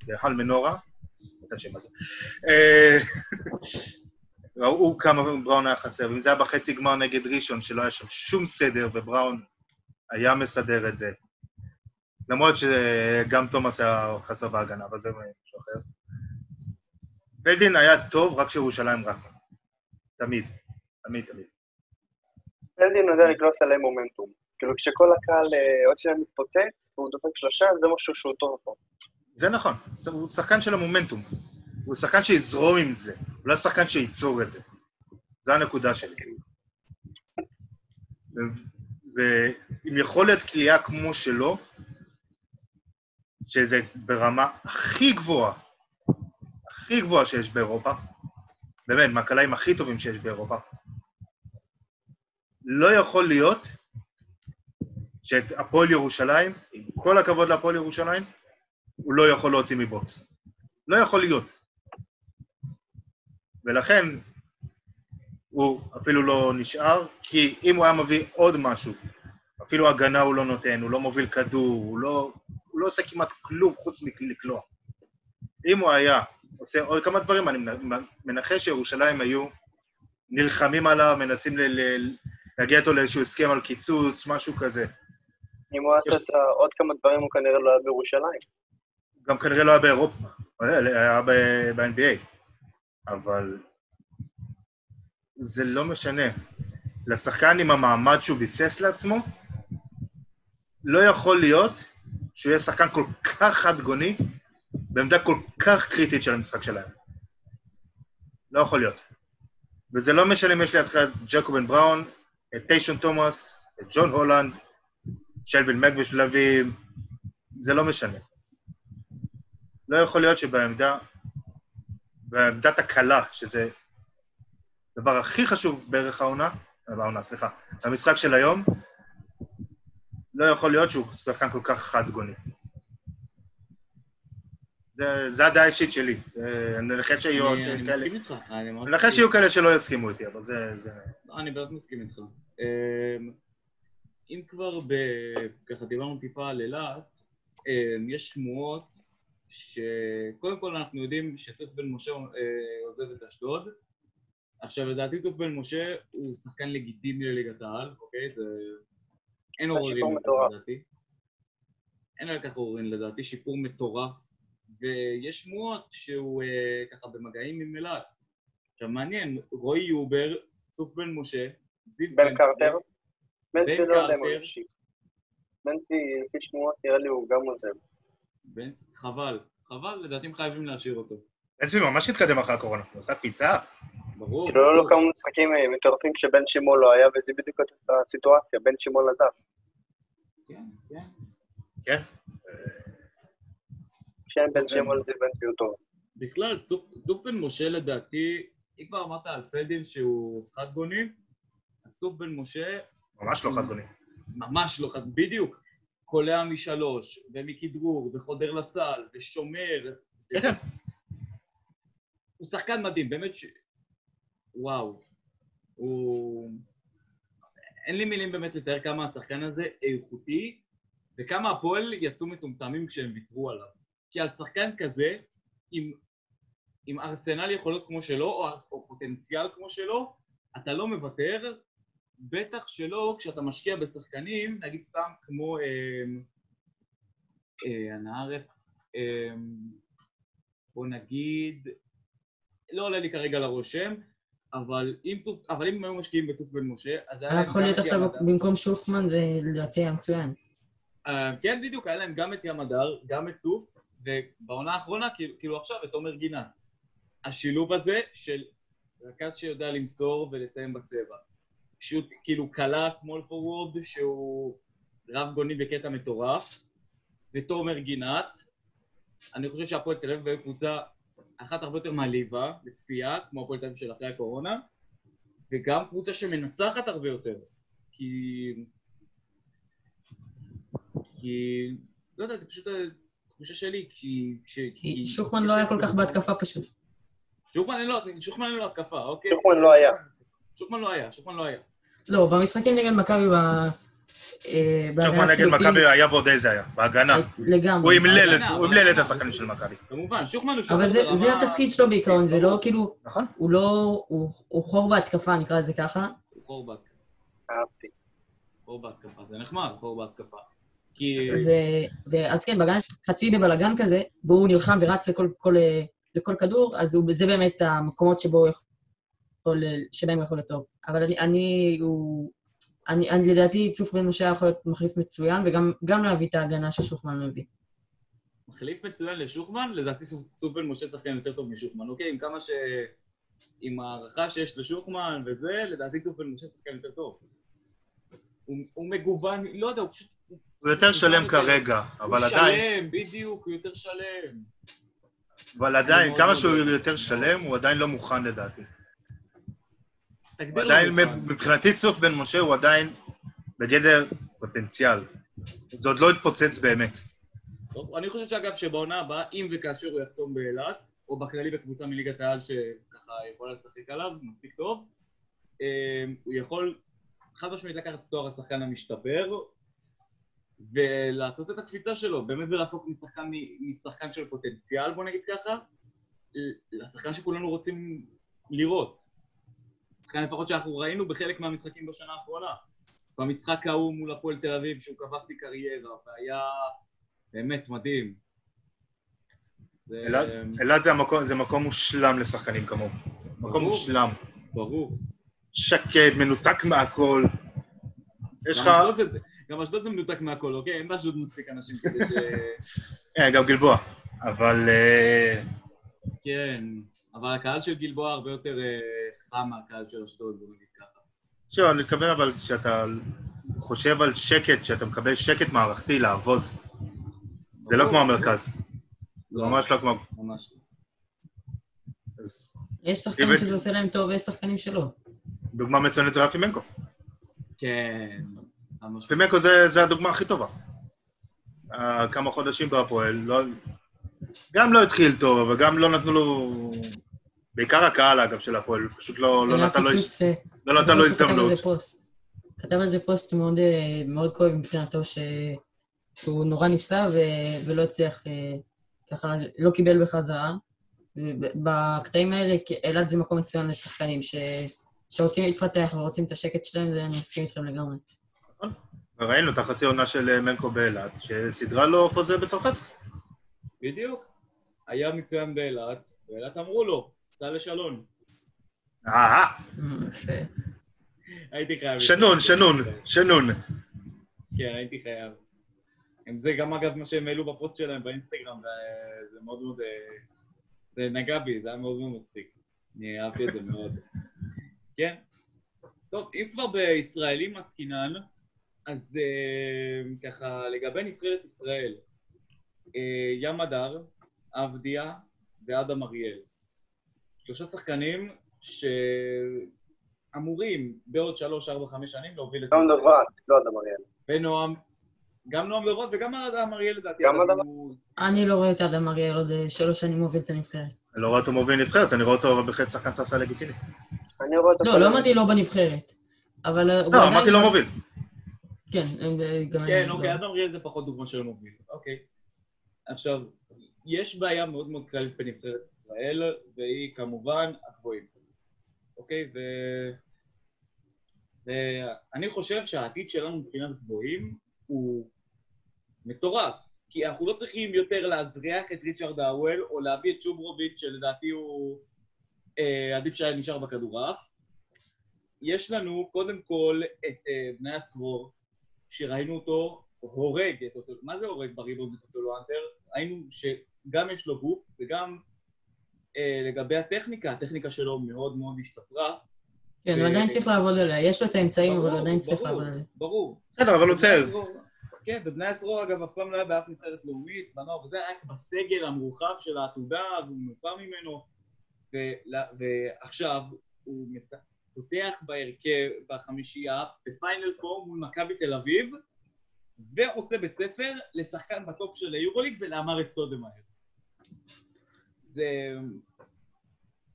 בהל מנורה, את השם הזה. ראו כמה בראון היה חסר, ואם זה היה בחצי גמר נגד ראשון, שלא היה שם שום סדר, ובראון היה מסדר את זה. למרות שגם תומאס היה חסר בהגנה, אבל זה משהו אחר. פלדין היה טוב רק כשירושלים רצה. תמיד. תמיד, תמיד. פלדין יודע לגלוס עליהם מומנטום. כאילו כשכל הקהל אה, עוד שניה מתפוצץ, והוא דופק שלושה, זה משהו שהוא טוב פה. זה נכון, הוא שחקן של המומנטום. הוא שחקן שיזרום עם זה, הוא לא שחקן שייצור את זה. זו הנקודה שלי. ועם יכולת כליאה כמו שלו, שזה ברמה הכי גבוהה, הכי גבוהה שיש באירופה, באמת, מהקלעים הכי טובים שיש באירופה, לא יכול להיות שאת הפועל ירושלים, עם כל הכבוד להפועל ירושלים, הוא לא יכול להוציא מבוץ. לא יכול להיות. ולכן הוא אפילו לא נשאר, כי אם הוא היה מביא עוד משהו, אפילו הגנה הוא לא נותן, הוא לא מוביל כדור, הוא לא, הוא לא עושה כמעט כלום חוץ מלקלוע. אם הוא היה עושה עוד כמה דברים, אני מנחש שירושלים היו נלחמים עליו, מנסים ל- ל- להגיע איתו לאיזשהו הסכם על קיצוץ, משהו כזה. אם הוא עשה את עוד כמה דברים, הוא כנראה לא היה בירושלים. גם כנראה לא היה באירופה, היה ב- ב-NBA. אבל זה לא משנה. לשחקן עם המעמד שהוא ביסס לעצמו, לא יכול להיות שהוא יהיה שחקן כל כך חד-גוני בעמדה כל כך קריטית של המשחק שלהם. לא יכול להיות. וזה לא משנה אם יש לידך את ג'קובן בראון, את טיישון תומאס, את ג'ון הולנד, שלווין מק בשלבים, זה לא משנה. לא יכול להיות שבעמדה, בעמדת הקלה, שזה הדבר הכי חשוב בערך העונה, העונה, סליחה, המשחק של היום, לא יכול להיות שהוא שחקן כל כך חד-גוני. זה, זה הדעה האישית שלי. אה, אני מנחש שיהיו אני אני כאלה... מסכים איתך. אני שיהיו כאלה שלא יסכימו איתי, אבל זה... זה... לא, אני באמת מסכים איתך. אמ, אם כבר ב... ככה דיברנו טיפה על אילת, אמ, יש שמועות שקודם כל אנחנו יודעים שצוף בן משה אה, עוזב את אשדוד. עכשיו לדעתי צוף בן משה הוא שחקן לגיטימי לליגת העל, אוקיי? זה... אין עוררין לדעתי. אין על כך עוררין לדעתי, שיפור מטורף. ויש שמועות שהוא אה, ככה במגעים עם אילת. עכשיו מעניין, רועי יובר, צוף בן משה, זיו בן קרטר? בן לא קרטר. בן צבי, לפי שמועות, נראה לי הוא גם עוזב. בן, חבל, חבל, לדעתי הם חייבים להשאיר אותו. בן צבי ממש התקדם אחרי הקורונה, הוא עשה קפיצה. ברור. כאילו, לא. לו כמה משחקים אה, מטורפים כשבן שמעון לא היה, וזה בדיוק הסיטואציה, בן שמעון עזב. כן, כן. כן? כשאין בן. שמעון זה בן טוב. בכלל, צוף, בן משה לדעתי, אם כבר אמרת על פלדין שהוא חד גוני, אז צוף בן משה ממש לא חד-גוני. ממש לא חד, בדיוק. קולע משלוש, ומכדרור, וחודר לסל, ושומר. כן. הוא שחקן מדהים, באמת ש... וואו. הוא... אין לי מילים באמת לתאר כמה השחקן הזה איכותי, וכמה הפועל יצאו מטומטמים כשהם ויתרו עליו. כי על שחקן כזה, עם, עם ארסנל יכולות כמו שלו, או, או פוטנציאל כמו שלו, אתה לא מוותר, בטח שלא כשאתה משקיע בשחקנים, נגיד סתם כמו אה, אה, הנערף, אה, בוא נגיד, לא עולה לי כרגע לראש שם, אבל אם, צוף, אבל אם הם היו משקיעים בצוף בן משה, אז היה להם יכול להיות עכשיו. במקום שוחמן, זה לדעתי היה מצוין. אה, כן, בדיוק, היה להם גם את ים הדר, גם את צוף, ובעונה האחרונה, כאילו, כאילו עכשיו, את עומר גינת. השילוב הזה של רכז שיודע למסור ולסיים בצבע. שוט כאילו קלה small forward שהוא רב גוני בקטע מטורף, ותומר גינת. אני חושב שהפועל תל אביב היו קבוצה אחת הרבה יותר מעליבה לצפייה, כמו הפועל תל אביב של אחרי הקורונה, וגם קבוצה שמנצחת הרבה יותר. כי... כי... לא יודע, זה פשוט התחושה שלי, כי... כש- כי שוחמן לא היה כל כך בהתקפה פשוט. שוחמן אין לו, שוחמן לו התקפה, אוקיי? שוחמן לא היה. שוחמן לא היה, שוחמן לא היה. לא, במשחקים נגד מכבי ב... אה, שוחמן נגד מכבי היה ועוד איזה היה, בהגנה. אה, לגמרי. הוא ימלל את- בהגנה, הוא ימלל את בהגנה, השחקנים זה- של מכבי. כמובן, שוחמן הוא שוחמן אבל זה, התפקיד שלו בעיקרון, זה לא כאילו, נכון? הוא לא, הוא חור בהתקפה, נקרא לזה ככה. הוא חור בהתקפה, אהבתי. חור בהתקפה, זה נחמד, חור בהתקפה. כי... ו, ואז כן, בגן חצי בבלאגן כזה, והוא נלחם ורץ לכל, כל, לכל כדור, אז הוא, זה באמת המקומות שבו הוא יכול, שבהם הוא יכול להיות טוב. אבל אני, אני, הוא, אני, אני לדעתי צוף בן משה יכול להיות מחליף מצוין, וגם להביא את ההגנה ששוחמן מביא. מחליף מצוין לשוחמן, לדעתי צוף בן משה שחקן יותר טוב משוחמן, אוקיי? עם כמה ש... עם הערכה שיש לשוחמן וזה, לדעתי צוף בן משה שחקן יותר טוב. הוא, הוא מגוון, לא יודע, הוא פשוט... הוא יותר שלם כרגע, אבל עדיין... הוא שלם, בדיוק, הוא יותר שלם. אבל עדיין, כמה שהוא יותר שלם, הוא עדיין לא מוכן לדעתי. עדיין, מבחינתי צוף בן משה הוא עדיין בגדר פוטנציאל. זה עוד לא התפוצץ באמת. טוב, אני חושב שאגב שבעונה הבאה, אם וכאשר הוא יחתום באילת, או בכללי בקבוצה מליגת העל שככה יכולה לשחק עליו, מספיק טוב, אה, הוא יכול חד משמעית לקחת את תואר השחקן המשתפר ולעשות את הקפיצה שלו, באמת ולהפוך משחקן, משחקן של פוטנציאל, בוא נגיד ככה, לשחקן שכולנו רוצים לראות. שחקן לפחות שאנחנו ראינו בחלק מהמשחקים בשנה האחרונה. במשחק ההוא מול הפועל תל אביב, שהוא קבע שיא קריירה, והיה באמת מדהים. אלעד זה, המקום, זה מקום מושלם לשחקנים כמוהו. מקום מושלם. ברור. שקט, מנותק מהכל. יש לך... גם אשדוד זה מנותק מהכל, אוקיי? אין באשדוד מספיק אנשים כדי ש... כן, גם גלבוע. אבל... אה, כן, אבל הקהל של גלבוע הרבה יותר אה, חם מהקהל של אשדוד, בוא נגיד ככה. שוב, אני מתכוון אבל כשאתה חושב על שקט, כשאתה מקבל שקט מערכתי לעבוד, זה לא כמו המרכז. זה ממש לא כמו... ממש לא. יש שחקנים שזה עושה להם טוב ויש שחקנים שלא. דוגמה מצוינת זה רפי מנקו. כן. מנקו זה, זה הדוגמה הכי טובה. Uh, כמה חודשים בהפועל, לא... גם לא התחיל טוב, אבל גם לא נתנו לו... בעיקר הקהל, אגב, של הפועל, פשוט לא, לא נתן לו, אה, לא נתן לו הזדמנות. כתב על זה פוסט מאוד, אה, מאוד כואב מבחינתו, ש... שהוא נורא ניסה ו... ולא הצליח, ככה לא קיבל בחזרה. בקטעים האלה, אילת זה מקום מצוין לשחקנים, ש... שרוצים להתפתח ורוצים את השקט שלהם, זה אני מסכים איתכם לגמרי. נכון. ראינו את החצי עונה של אה, מנקו באילת, שסידרה לו חוזה בצרפת. בדיוק. היה מצוין באילת, ואילת אמרו לו, סע לשלון. אה, יפה. הייתי חייב. שנון, שנון, שנון. כן, הייתי חייב. זה גם אגב מה שהם העלו בפוסט שלהם באינסטגרם, וזה מאוד מאוד... אה, זה נגע בי, זה היה מאוד מאוד מצחיק. אני אהבתי את זה מאוד. כן? טוב, אם כבר בישראלים עסקינן, אז uh, ככה, לגבי נבחרת ישראל, uh, ים הדר, אבדיה ואדם אריאל. שלושה שחקנים שאמורים בעוד שלוש, ארבע, חמש שנים להוביל את... נועם דוברת, לא אדם אריאל. ונועם, גם נועם דוברת וגם אדם אריאל לדעתי. גם אדם אריאל. אני לא רואה את אדם אריאל עוד אה, שלוש שנים מוביל את הנבחרת. אני לא רואה אותו מוביל נבחרת, אני רואה אותו בחצי שחקן ספסל לגיטימי. אני רואה אותו... לא, לא אמרתי לא בנבחרת. אבל... אה, לא, אמרתי לא מוביל. כן, גם אני... כן, אוקיי, אדם אריאל זה פחות דוגמה של מוביל. אוקיי. עכשיו, יש בעיה מאוד מאוד כללית בנבחרת ישראל, והיא כמובן הגבוהים. אוקיי? ו... ואני חושב שהעתיד שלנו מבחינת גבוהים הוא מטורף. כי אנחנו לא צריכים יותר להזריח את ריצ'רד האוול, או להביא את שוברוביץ', שלדעתי הוא אה, עדיף שהיה נשאר בכדורעף. יש לנו קודם כל את אה, בני הסרור, שראינו אותו הורג את אותו, מה זה הורג בריבון את אותו לואנטר? ראינו שגם יש לו גוף וגם אה, לגבי הטכניקה, הטכניקה שלו מאוד מאוד השתפרה. כן, הוא עדיין צריך לעבוד עליה, יש לו את האמצעים, אבל הוא עדיין צריך לעבוד עליה. ברור, בסדר, אבל הוא צעיר. כן, ובניה סרור אגב אף פעם לא היה באף נבחרת לאומית, בנוער, וזה היה בסגל המורחב של העתודה, והוא נופה ממנו, ועכשיו הוא פותח בהרכב, בחמישייה, בפיינל פור מול מכבי תל אביב, ועושה בית ספר לשחקן בטופ של היורוליג ולאמארה סטודמאייר. זה...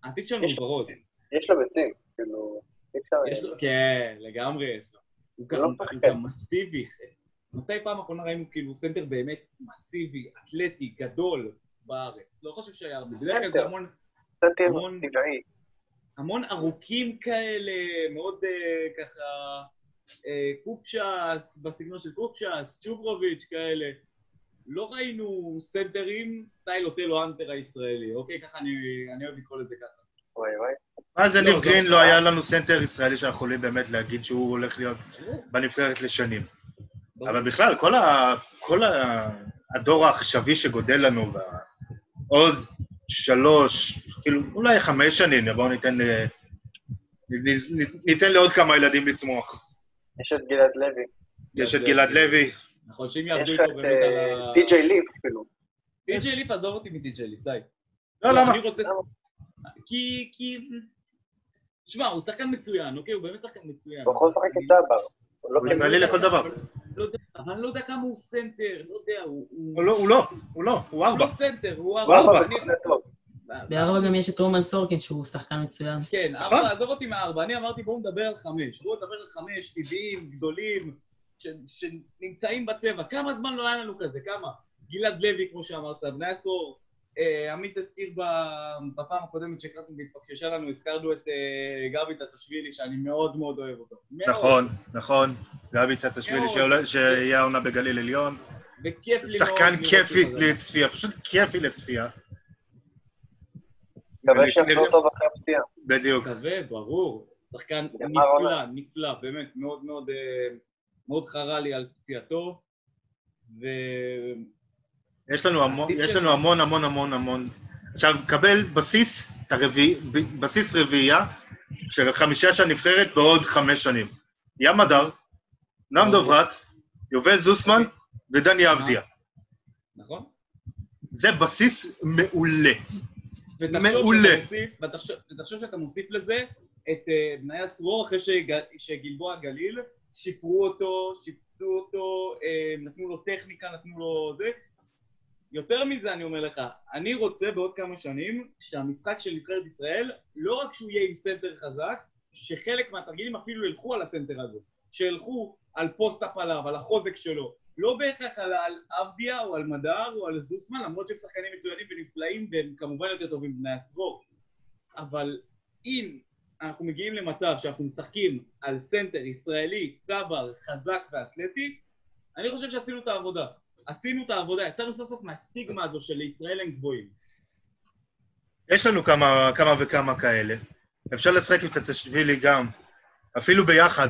העתיד שלנו הוא ורוד. יש לו ביצים, כאילו... יש לו, כן, לגמרי יש לו. הוא גם מסיבי. מתי פעם אחרונה ראינו כאילו סנטר באמת מסיבי, אתלטי, גדול בארץ? לא חושב שהיה הרבה. בדרך כלל זה המון... המון... המון ארוכים כאלה, מאוד uh, ככה uh, קופצ'ס, בסגנון של קופצ'ס, צ'וברוביץ' כאלה. לא ראינו סנטרים סטייל אוטלו אנטר הישראלי, אוקיי? ככה אני, אני אוהב לקרוא לזה ככה. וואי וואי. מה זה לא, ניב זה גרין? לא לא. היה לנו סנטר ישראלי שאנחנו יכולים באמת להגיד שהוא הולך להיות בנבחרת לשנים. אבל בכלל, כל, ה, כל ה, הדור העכשווי שגודל לנו, עוד שלוש, כאילו, אולי חמש שנים, בואו ניתן, נ- ניתן לעוד כמה ילדים לצמוח. יש את גלעד לוי. יש את גלעד לוי, נכון, שאם יש יעבדו איתו את באמת על אה, ה... טי.ג'יי ליף אפילו. טי.ג'יי ליף, עזוב אותי מטי.ג'יי ליף, די. לא, למה? כי... כי... שמע, הוא שחקן מצוין, אוקיי? הוא באמת שחקן מצוין. הוא יכול לשחק כצבר. הוא לא הוא ישראלי לכל דבר. לא יודע, אבל אני לא יודע כמה הוא סנטר, לא יודע, הוא... הוא לא, הוא לא, הוא לא, הוא הוא ארבע. לא סנטר, הוא הוא ארבע. בארבע גם יש את רומן סורקין, שהוא שחקן מצוין. כן, נכון. ארבע, עזוב אותי מארבע, אני אמרתי בואו נדבר על חמש. בואו נדבר על חמש טבעיים, גדולים, ש- שנמצאים בצבע. כמה זמן לא היה לנו כזה? כמה? גלעד לוי, כמו שאמרת, בני עשור. אה, עמית הזכיר ב- בפעם הקודמת שהקלטנו בהתפקששה לנו, הזכרנו את אה, גבי צצשווילי, שאני מאוד מאוד אוהב אותו. מאוד. נכון, נכון. גבי צצשווילי, שיהיה העונה בגליל עליון. וכיף לי מאוד. שחקן כיפי. לצפייה, פשוט כיפי לצפייה. מקווה שיחזור טוב אחרי הפציעה. בדיוק. מקווה, ברור. שחקן נפלא. נפלא, באמת, מאוד מאוד, אה, מאוד חרה לי על פציעתו. יש לנו המון, יש לנו המון המון המון המון. עכשיו, קבל בסיס, ב- בסיס רביעייה של חמישה של הנבחרת בעוד חמש שנים. ים הדר, נועם דוברת, יובל זוסמן ודני אבדיה. נכון? זה בסיס מעולה. מעולה. ותחשוב, שאתה מוסיף לזה את אה, בניה סרור אחרי שג, שגלבוע גליל, שיפרו אותו, שיפצו אותו, אה, נתנו לו טכניקה, נתנו לו זה. יותר מזה אני אומר לך, אני רוצה בעוד כמה שנים שהמשחק של נבחרת ישראל, לא רק שהוא יהיה עם סנטר חזק, שחלק מהתרגילים אפילו ילכו על הסנטר הזה. שילכו על post-up עליו, על החוזק שלו. לא בהכרח על, על אבדיה או על מדר או על זוסמן, למרות שהם שחקנים מצוינים ונפלאים והם כמובן יותר טובים מבניה סרור. אבל אם אנחנו מגיעים למצב שאנחנו משחקים על סנטר ישראלי, צבר, חזק ואתלטי, אני חושב שעשינו את העבודה. עשינו את העבודה, יצאנו סוף סוף מהסטיגמה הזו שלישראל אין גבוהים. יש לנו כמה, כמה וכמה כאלה. אפשר לשחק עם צצשווילי גם, אפילו ביחד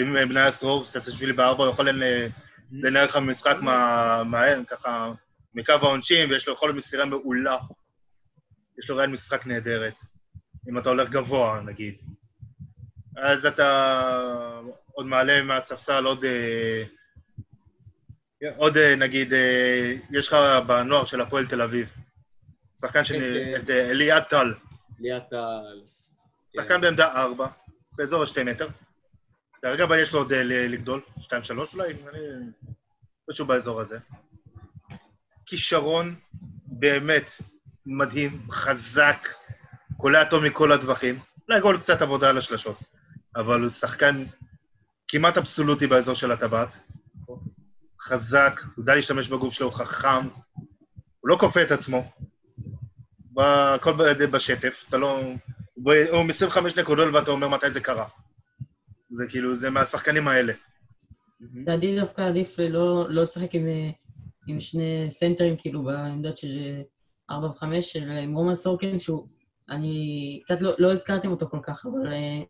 עם אה, בניה סרור, צצשווילי בארבע, הוא יכול לנ- לנהל לך משחק מה- מהר, ככה, מקו העונשין, ויש לו יכולת מסירה מעולה. יש לו ראיין משחק נהדרת, אם אתה הולך גבוה, נגיד. אז אתה עוד מעלה מהספסל עוד... כן. עוד, אה, נגיד, אה, יש לך בנוער של הפועל תל אביב, שחקן של... כן, את אה, אליעד טל. ליאת טל. שחקן בעמדה 4, באזור ה-2 מטר. כרגע אבל יש לו עוד אה, לגדול, 2-3 אולי, אני... משהו באזור הזה. כישרון באמת מדהים, חזק, קולע טוב מכל הטווחים. אולי גול קצת עבודה על השלשות, אבל הוא שחקן כמעט אבסולוטי באזור של הטבעת. חזק, הוא יודע להשתמש בגוף שלו, הוא חכם, הוא לא כופה את עצמו. הכל בשטף, אתה לא... הוא הוא עם 25 נקודות ואתה אומר מתי זה קרה. זה כאילו, זה מהשחקנים האלה. לדעתי דווקא עדיף לא לא לשחק עם, עם שני סנטרים, כאילו, בעמדות של 4 ו-5, של רומן סורקין, שהוא... אני קצת לא, לא הזכרתם אותו כל כך, אבל אה,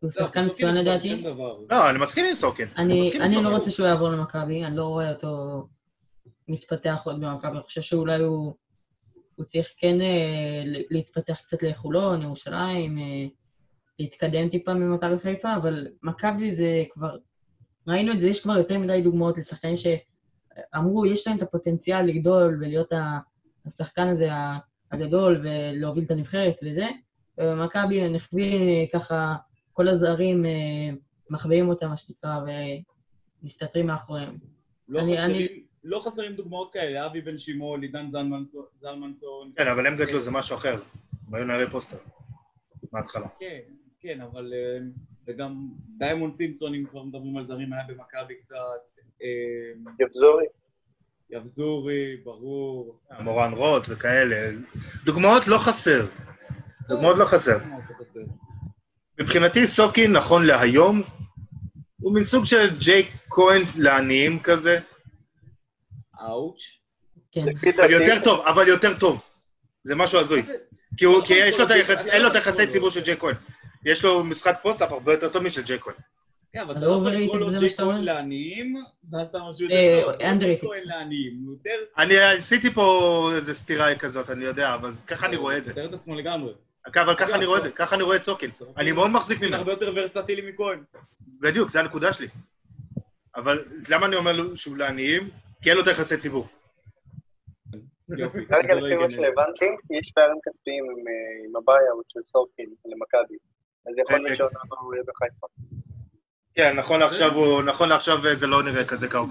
הוא שחקן מצוין לדעתי. לא, אני מסכים עם סורקין. אני, לא. רוצה שהוא יעבור למכבי, אני לא רואה אותו מתפתח עוד במכבי, אני חושב שאולי הוא, הוא צריך כן אה, להתפתח קצת לחולון, ירושלים, אה, להתקדם טיפה ממכבי חיפה, אבל מכבי זה כבר, ראינו את זה, יש כבר יותר מדי דוגמאות לשחקנים שאמרו, יש להם את הפוטנציאל לגדול ולהיות ה- השחקן הזה הגדול ולהוביל את הנבחרת וזה, ובמכבי נחווים אה, ככה, כל הזרים אה, מחביאים אותם, מה שנקרא, ומסתתרים מאחוריהם. לא אני- חסרים- לא חסרים דוגמאות כאלה, אבי בן שמעון, עידן זלמנסון-. כן, אבל הם גדלו, זה משהו אחר. הם היו נערי פוסטר. מההתחלה. כן, כן, אבל... אה, וגם דיימון סימפסון, אם כבר מדברים על זרים, היה במכבי קצת. אה, יבזורי. יבזורי, ברור. מורן רוט וכאלה. דוגמאות לא חסר. דוגמאות לא חסר. לא. מבחינתי סוקין, נכון להיום, הוא מין סוג של ג'ייק כהן לעניים כזה. אאוץ'. כן. אבל יותר טוב, אבל יותר טוב. זה משהו הזוי. כי הוא- כי יש לו את היחס- אין לו את היחסי ציבור של ג'יי כהן. יש לו משחק post-up הרבה יותר טוב משל ג'יי כהן. כן, אבל אתה לא overrated לקרוא לו זה מה ג'יי שאתה כהן אומר? לעניים, ואז אתה משהו אה, יותר כהן לעניים. אני עשיתי פה איזה סטירה כזאת, אני יודע, אבל ככה אני רואה את זה. הוא מתאר את עצמו לגמרי. אבל ככה אני רואה את זה, ככה אני רואה את סורקין. אני מאוד מחזיק ממנו. הרבה יותר ורסטילי מכהן. בדיוק, זו הנקודה שלי. אבל למה אני אומר לו שהוא לעניים? כי אין לו את היחסי ציבור. כרגע לפי מה. שהבנתי, יש פערים כספיים עם, אה, ה buyout של סורקין למכבי. אז יכול אה, להיות שעונה הבאה הוא יהיה בחיפה. כן, נכון לעכשיו נכון לעכשיו זה לא נראה כזה קרוב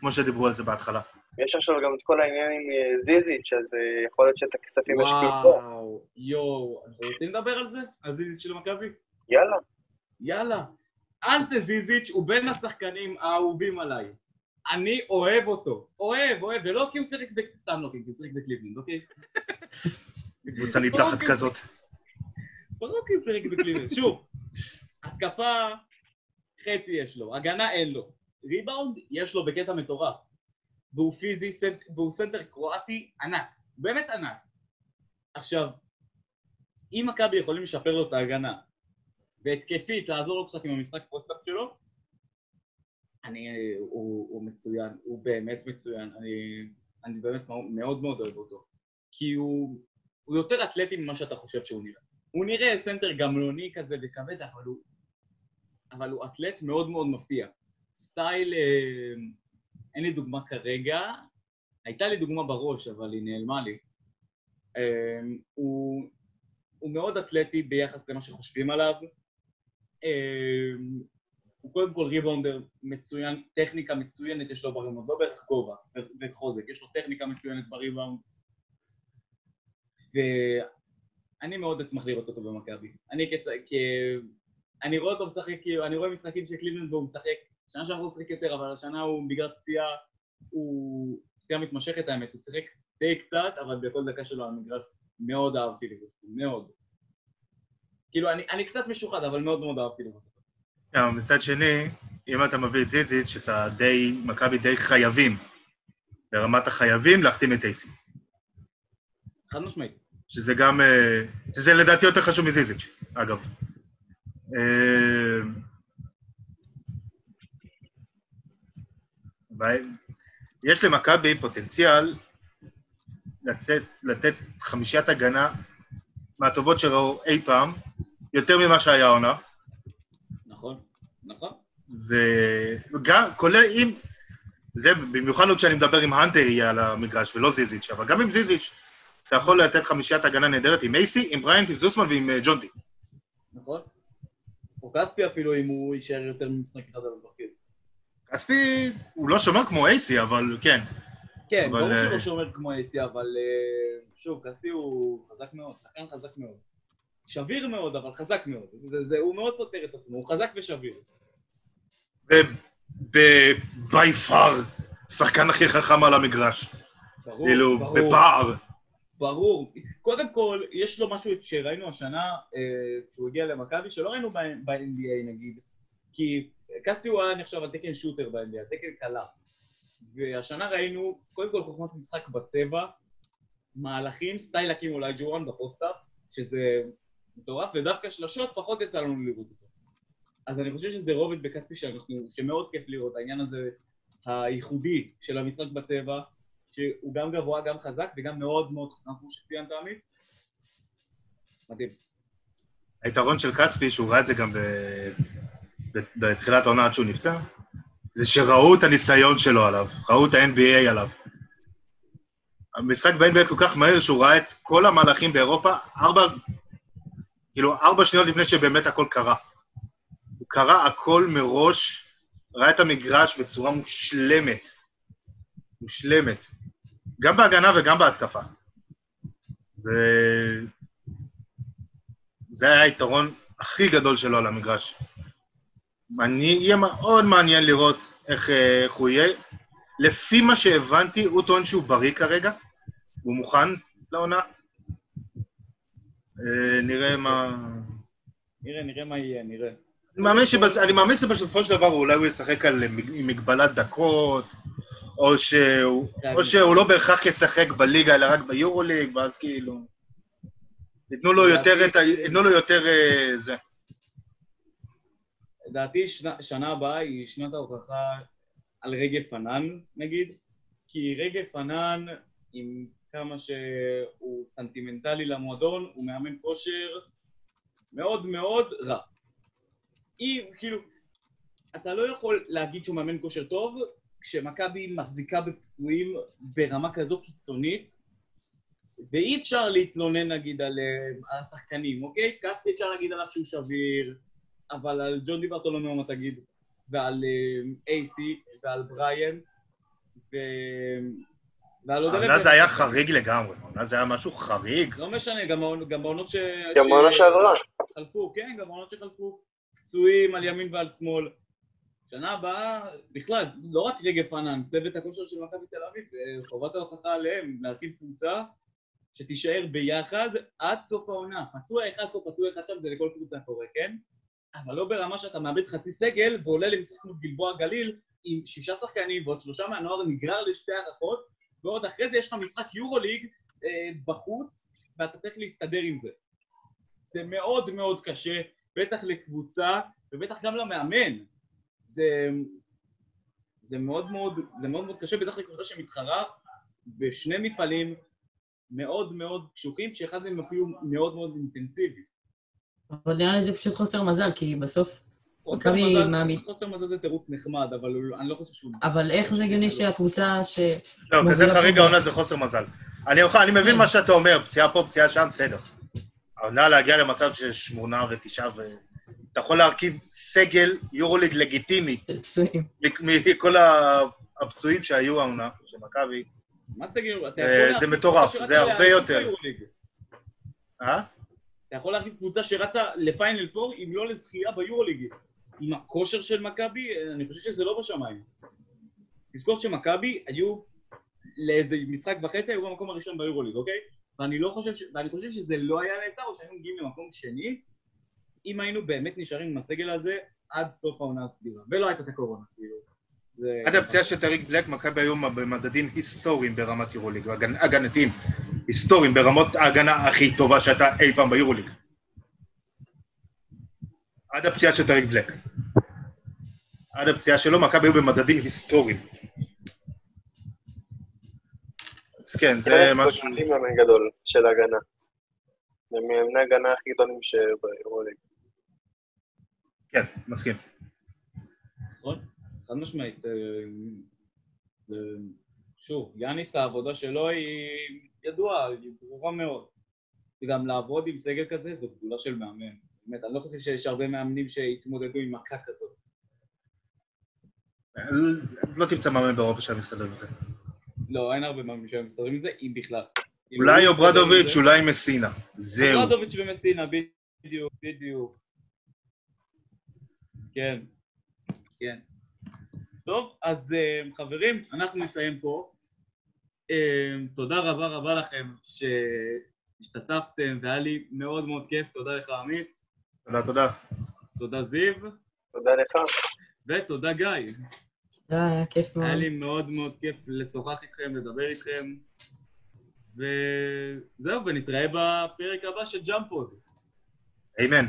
כמו שדיברו על זה בהתחלה. יש עכשיו גם את כל העניין עם אה, זיזיץ', אז אה, יכול להיות שאת הכספים ישקיעו פה. וואו, יואו. אנחנו רוצים לדבר על זה? על זיזיץ' של מכבי? יאללה. יאללה. אנטה זיזיץ' הוא בין השחקנים האהובים עליי. אני אוהב אותו. אוהב, אוהב, ולא כי הוא שיחק ב... סתם לא, כי הוא שיחק בקליבלינד, אוקיי? קבוצה נידחת כזאת. ברור כי הוא שיחק בקליבלינד. שוב, התקפה, חצי יש לו, הגנה אין לו. ריבאונד יש לו בקטע מטורף. והוא פיזי, סנט, והוא סנטר קרואטי ענק. באמת ענק. עכשיו, אם מכבי יכולים לשפר לו את ההגנה, והתקפית לעזור לו קצת עם המשחק post-up שלו, אני, הוא, הוא מצוין, הוא באמת מצוין, אני, אני באמת מאוד מאוד אוהב אותו. כי הוא, הוא יותר אתלטי ממה שאתה חושב שהוא נראה. הוא נראה סנטר גמלוני כזה וכבד, אבל הוא, אבל הוא אתלט מאוד מאוד מפתיע. סטייל, אה, אין לי דוגמה כרגע, הייתה לי דוגמה בראש, אבל היא נעלמה לי. אה, הוא, הוא מאוד אתלטי ביחס למה שחושבים עליו. אה, הוא קודם כל ריבאונדר מצוין, טכניקה מצוינת יש לו בריבאונד, לא בערך גובה וחוזק, יש לו טכניקה מצוינת בריבאונד. ואני מאוד אשמח לראות אותו במכבי. אני כס... כ... אני רואה אותו משחק, כאילו, אני רואה משחקים של קליבלנד והוא משחק, שנה שעברה הוא שיחק יותר, אבל השנה הוא בגלל פציעה, הוא פציעה מתמשכת האמת, הוא שיחק די קצת, אבל בכל דקה שלו על המגרש מאוד אהבתי לראות אותו, מאוד. כאילו, אני, אני קצת משוחד, אבל מאוד מאוד אהבתי לראות אותו. כן, אבל מצד שני, אם אתה מביא את זיזיץ', אתה די, מכבי די חייבים, ברמת החייבים, להחתים את אייסי. חד משמעית. שזה גם, אה, שזה לדעתי יותר חשוב מזיזיץ', אגב. אה, ו- יש למכבי פוטנציאל לצאת, לתת חמישיית הגנה מהטובות שראו אי פעם, יותר ממה שהיה העונה, נכון, נכון. וגם, כולל אם, זה במיוחד עוד כשאני מדבר עם האנטר יהיה על המגרש ולא זיזיץ', אבל גם עם זיזיץ', אתה יכול לתת חמישיית הגנה נהדרת עם אייסי, עם בריינט, עם זוסמן ועם אה, ג'ונדי. נכון. או כספי אפילו, אם הוא יישאר יותר ממשחק אחד על התפקיד. כספי, הוא לא שומר כמו אייסי, אבל כן. כן, אבל, ברור אה, שהוא לא שומר כמו אייסי, אבל אה, שוב, כספי הוא חזק מאוד, שחקן חזק מאוד. שביר מאוד, אבל חזק מאוד. זה, זה, הוא מאוד סותר את עצמו, הוא חזק ושביר. ב-by far, שחקן הכי חכם על המגרש. ברור, כאילו, ברור, בפער. ברור. קודם כל, יש לו משהו שראינו השנה, אה, כשהוא הגיע למכבי, שלא ראינו ב-NBA נגיד. כי כספי הוא היה נחשב על תקן shooter ב-NBA, תקן קלע. והשנה ראינו, קודם כל חוכמת משחק בצבע, מהלכים, סטייל האקים אולג'ואן ב post-up, שזה מטורף, ודווקא שלשות פחות יצא לנו לראות אותו. אז אני חושב שזה רובד בכספי שאנחנו, שמאוד כיף לראות, העניין הזה הייחודי של המשחק בצבע, שהוא גם גבוה, גם חזק, וגם מאוד מאוד חכם, כמו שציינת עמית. מדהים. היתרון של כספי, שהוא ראה את זה גם ב- בתחילת העונה עד שהוא נפצע, זה שראו את הניסיון שלו עליו, ראו את ה-NBA עליו. המשחק ב-NBA כל כך מהיר שהוא ראה את כל המהלכים באירופה, ארבע, כאילו ארבע שניות לפני שבאמת הכל קרה. הוא קרא הכל מראש, ראה את המגרש בצורה מושלמת. מושלמת. גם בהגנה וגם בהתקפה. וזה היה היתרון הכי גדול שלו על המגרש. יהיה מאוד מעניין לראות איך, אה, איך הוא יהיה. לפי מה שהבנתי, הוא טוען שהוא בריא כרגע, הוא מוכן לעונה. אה, נראה מה... נראה, נראה מה יהיה, נראה. אני מאמין, שבס... אני מאמין שבסופו של דבר אולי הוא ישחק על... עם מגבלת דקות, או שהוא, או שהוא לא בהכרח ישחק בליגה, אלא רק ביורוליג, ואז כאילו... ייתנו לו יותר את ה... ייתנו לו יותר אה, זה. לדעתי שנה, שנה הבאה היא שנת ההוכחה על רגב פנן, נגיד, כי רגב פנן, עם כמה שהוא סנטימנטלי למועדון, הוא מאמן כושר מאוד מאוד רע. אם, כאילו, אתה לא יכול להגיד שהוא מאמן כושר טוב, כשמכבי מחזיקה בפצועים ברמה כזו קיצונית, ואי אפשר להתלונן נגיד על, אה, על השחקנים, אוקיי? קסטי אפשר להגיד עליו שהוא שביר, אבל על ג'ון דיברטולונו מה תגיד? ועל אייסי, ועל בריאנט, ו... ועל עוד העונה זה היה חריג לגמרי, העונה זה היה משהו חריג. לא משנה, גם העונות- ש... גם העונה ש- שעברה. חלפו, כן, גם העונות שחלפו. פצועים על ימין ועל שמאל. שנה הבאה, בכלל, לא רק רגב פנן, צוות הכושר של מכבי תל אביב, אה, חובת ההוכחה עליהם, להרכיב קבוצה שתישאר ביחד עד סוף העונה. פצוע אחד פה, פצוע אחד שם, זה לכל קבוצה קורה, כן? אבל לא ברמה שאתה מאבד חצי סגל ועולה למשחק מול גלבוע גליל עם שישה שחקנים ועוד שלושה מהנוער נגרר לשתי הערכות, ועוד אחרי זה יש לך משחק יורוליג אה, בחוץ, ואתה צריך להסתדר עם זה. זה מאוד מאוד קשה, בטח לקבוצה, ובטח גם למאמן. זה, זה מאוד מאוד, זה מאוד מאוד קשה, בטח לקבוצה שמתחרה בשני מפעלים מאוד מאוד קשוחים, שאחד מהם אפילו מאוד מאוד אינטנסיבי. אבל נראה לי זה פשוט חוסר מזל, כי בסוף... חוסר מזל- מעמיד. חוסר מזל זה תירוץ נחמד, אבל אני לא חושב שהוא... אבל איך זה הגיוני שהקבוצה ש... לא, כזה חריג. העונה זה חוסר מזל. אני יכול- אני מבין כן. מה שאתה אומר, פציעה פה, פציעה שם, בסדר. העונה להגיע למצב של שמונה ותשעה ו... אתה יכול להרכיב סגל יורוליג לגיטימי פצועים. מכל הפצועים שהיו העונה של מכבי. מה כאילו? אתה זה- מטורף, זה הרבה יותר. אה? אתה יכול להרכיב קבוצה שרצה לפיינל פור, אם לא לזכייה ביורוליג. עם הכושר של מכבי, אני חושב שזה לא בשמיים. תזכור שמכבי היו לאיזה משחק וחצי, היו במקום הראשון ביורוליג, אוקיי? ואני לא חושב, ש... ואני חושב שזה לא היה נעצר, או שהיינו מגיעים למקום שני, אם היינו באמת נשארים עם הסגל הזה עד סוף העונה הסדירה. ולא הייתה את הקורונה, כאילו. עד הפציעה של טאריק בלאק, מכבי היו במדדים היסטוריים ברמת יורוליג, הגנ- הגנתיים, היסטוריים, ברמות ההגנה הכי טובה שהייתה אי פעם ביורוליג. עד הפציעה של טאריק בלאק. עד הפציעה שלו, מכבי היו במדדים היסטוריים. אז כן, זה משהו... אני מאמן גדול של הגנה. זה מאמני הגנה הכי גדולים שביורוליג. כן, מסכים. נכון? חד משמעית. אה, אה, שוב, יאניס, העבודה שלו היא ידועה, היא ברורה מאוד. וגם לעבוד עם סגל כזה זו גדולה של מאמן. באמת, אני לא חושב שיש הרבה מאמנים שהתמודדו עם מכה כזאת. לא תמצא מאמן באירופה שהיה מסתדר עם זה. לא, אין הרבה מאמנים שהיו מסתדרים עם זה, אם בכלל. אולי מסתדר עם אוברדוביץ', אולי מסינה. זהו. אוברדוביץ' ומסינה, בדיוק, בדיוק. כן, כן. טוב, אז אה, חברים, אנחנו נסיים פה. אה, תודה רבה רבה לכם שהשתתפתם, והיה לי מאוד מאוד כיף. תודה לך, עמית. תודה, תודה. תודה, זיו. תודה לך. ותודה, גיא. זה היה כיף מאוד. היה לי מאוד מאוד כיף לשוחח איתכם, לדבר איתכם. וזהו, ונתראה בפרק הבא של ג'אמפוד. אמן.